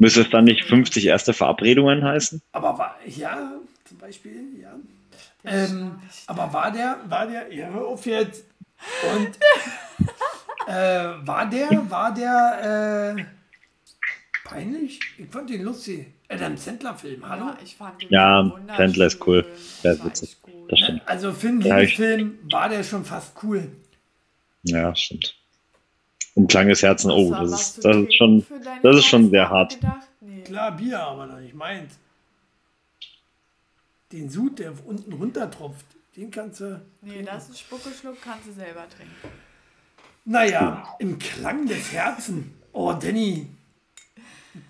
Müsste es dann nicht 50 erste Verabredungen heißen? Aber war, ja, zum Beispiel, ja. Ähm, aber war der, war der, ja, hör auf jetzt. Und äh, war der, war der äh, peinlich? Ich fand den lustig. Adam Sandler-Film, hallo? Ja, ich fand den Ja. Sandler ist cool. Der ist witzig. Das stimmt. Also für einen Ja, ich- Liebesfilm war der schon fast cool. Ja, stimmt. Um Klang des Herzens, oh, das ist, das trinken ist schon, das ist schon sehr hart. Nee. Klar, Bier, aber noch nicht meins. Den Sud, der unten runter tropft, den kannst du. Nee, das ist Spuckeschluck, kannst du selber trinken. Naja, im Klang des Herzens. Oh, Danny,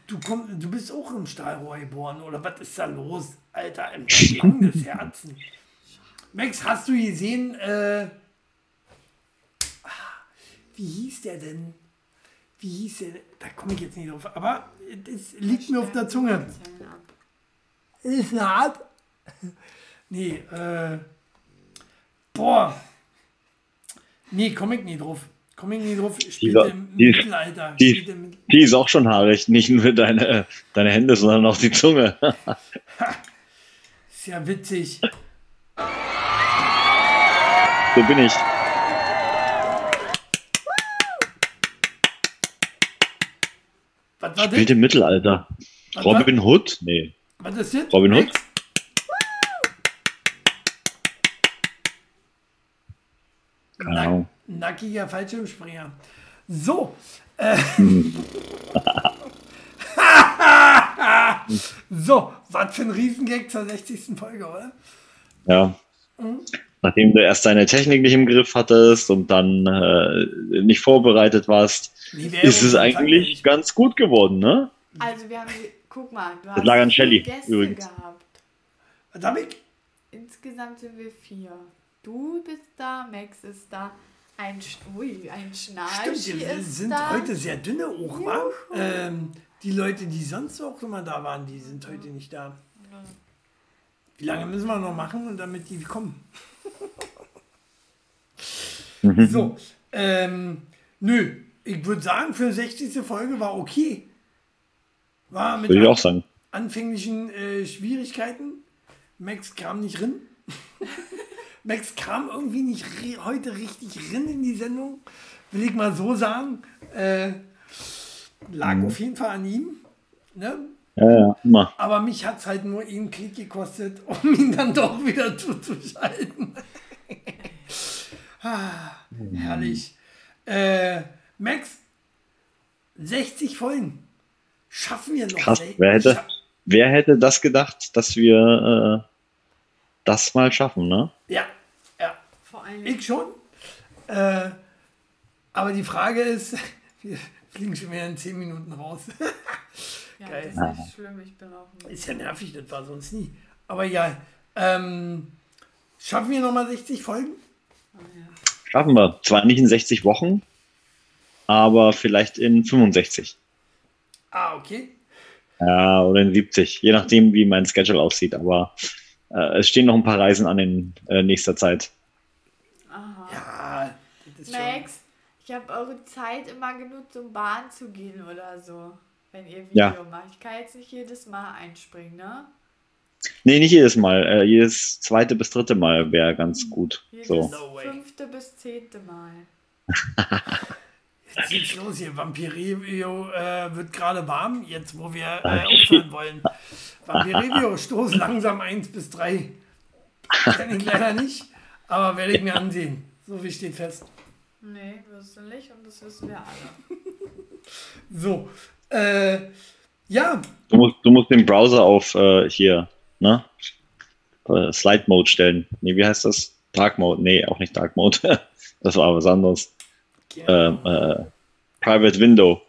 du, komm, du bist auch im Stahlrohr geboren, oder was ist da los? Alter, im Klang des Herzens. Max, hast du gesehen, äh, ah, wie hieß der denn? Wie hieß der? denn? Da komme ich jetzt nicht drauf, aber es liegt mir auf der Zunge. Ist eine Art. Nee, äh. Boah. Nee, komm ich nie drauf. Komm ich nie drauf. Spielt im die- Mittelalter. die- Spielt im, Die ist auch schon haarig, nicht nur deine, deine Hände, sondern auch die Zunge. ist ja witzig. So bin ich. Was war Spielt das? im Mittelalter. Was war- Robin Hood? Nee. Was ist das? Robin Hood? Keine Ahnung. Nackiger Fallschirmspringer. So. Äh. so, was für ein Riesengag zur 60. Folge, oder? Ja. Nachdem du erst deine Technik nicht im Griff hattest und dann äh, nicht vorbereitet warst, ist es eigentlich ganz gut geworden, ne? Also wir haben, guck mal, du hast lag an Shelley, Gäste übrigens. gehabt. Was hab ich? Insgesamt sind wir vier. Du bist da, Max ist da, ein, ui, ein Schnarchi Stimmt, wir ist sind da. heute sehr dünne auch, wa? Ähm, die Leute, die sonst auch immer da waren, die sind heute nicht da. Wie lange müssen wir noch machen, und damit die kommen? so, ähm, nö, ich würde sagen, für die 60. Folge war okay. War mit Würde ich auch sagen. anfänglichen äh, Schwierigkeiten. Max kam nicht rin. Max kam irgendwie nicht heute richtig rin in die Sendung, will ich mal so sagen. Äh, lag auf jeden Fall an ihm. Ne? Ja, ja, immer. Aber mich hat es halt nur einen Klick gekostet, um ihn dann doch wieder zuzuschalten. ah, herrlich. Äh, Max, 60 Folgen. Schaffen wir noch. Krass. Wer hätte, wer hätte das gedacht, dass wir äh, das mal schaffen, ne? Ja, ja. Vor allem, Ich schon. Äh, aber die Frage ist, wir fliegen schon wieder in 10 Minuten raus. ja, geil. das ist nicht schlimm, ich bin auch ist ja nervig, das war sonst nie. Aber egal. Ähm, schaffen wir nochmal 60 Folgen? Schaffen wir. Zwar nicht in 60 Wochen, aber vielleicht in 65. Ah, okay. Ja, oder in 70, je nachdem, wie mein Schedule aussieht. Aber äh, es stehen noch ein paar Reisen an in äh, nächster Zeit. Aha. Ja. Max, ich habe eure Zeit immer genutzt, um Bahn zu gehen oder so. Wenn ihr Video Ja. macht. Ich kann jetzt nicht jedes Mal einspringen, ne? Nee, nicht jedes Mal. Äh, jedes zweite bis dritte Mal wäre ganz gut. Jedes So. Fünfte bis zehnte Mal. Jetzt geht's los hier. Vampirevio äh, wird gerade warm, jetzt wo wir äh, aufhören wollen. Vampirevio, Stoß langsam 1 bis 3. Kenn ich leider nicht, aber werde ich mir ansehen. So wie steht fest. Nee, wirst du nicht und das wissen wir alle. So. Äh, ja, Du musst, du musst den Browser auf äh, hier, ne? Äh, Slide Mode stellen. Nee, wie heißt das? Dark Mode. Nee, auch nicht Dark Mode. das war was anderes. Ähm, äh, Private Window.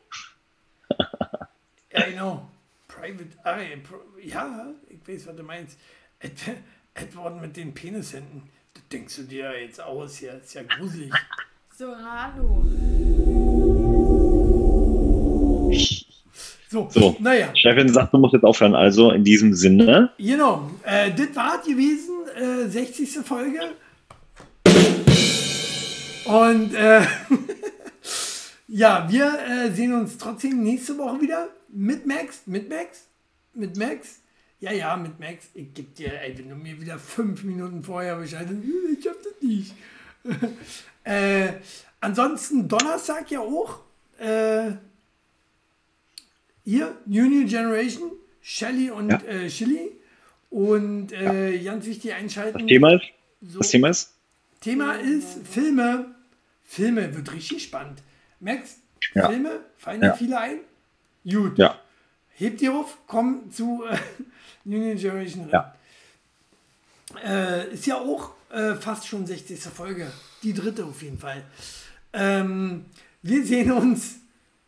Ja, genau. Private Eye. Pro- Ja, ich weiß, was du meinst. Edward mit den Penishänden. Das denkst du dir jetzt aus hier. Ist ja gruselig. So, hallo. So, so, naja. Chefin sagt, du musst jetzt aufhören. Also in diesem Sinne. Genau. Äh, das war gewesen, äh, 60. Folge. Und äh, ja, wir äh, sehen uns trotzdem nächste Woche wieder mit Max. Mit Max? Mit Max? Ja, ja, mit Max. Ich gebe dir, ey, wenn du mir wieder fünf Minuten vorher Bescheid sagst, ich schaff das nicht. äh, ansonsten Donnerstag ja auch. Äh, hier, New New Generation, Shelly und ja. äh, Chili. Und äh, ja. ganz wichtig einschalten. Das Thema ist? So, das Thema ist? Thema ist Filme. Filme wird richtig spannend. Max, ja. Filme, fallen dir viele ein? Gut. Ja. Hebt ihr auf, komm zu äh, New Generation. Ja. Äh, ist ja auch äh, fast schon 60. Folge. Die dritte auf jeden Fall. Ähm, wir sehen uns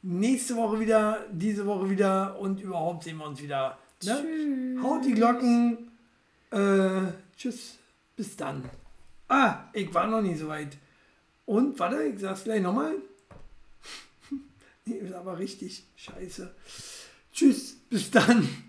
nächste Woche wieder, diese Woche wieder und überhaupt sehen wir uns wieder. Ne? Haut die Glocken. Äh, tschüss. Bis dann. Ah, ich war noch nie so weit. Und, warte, ich sag's gleich nochmal. nee, ist aber richtig. Scheiße. Tschüss. Bis dann.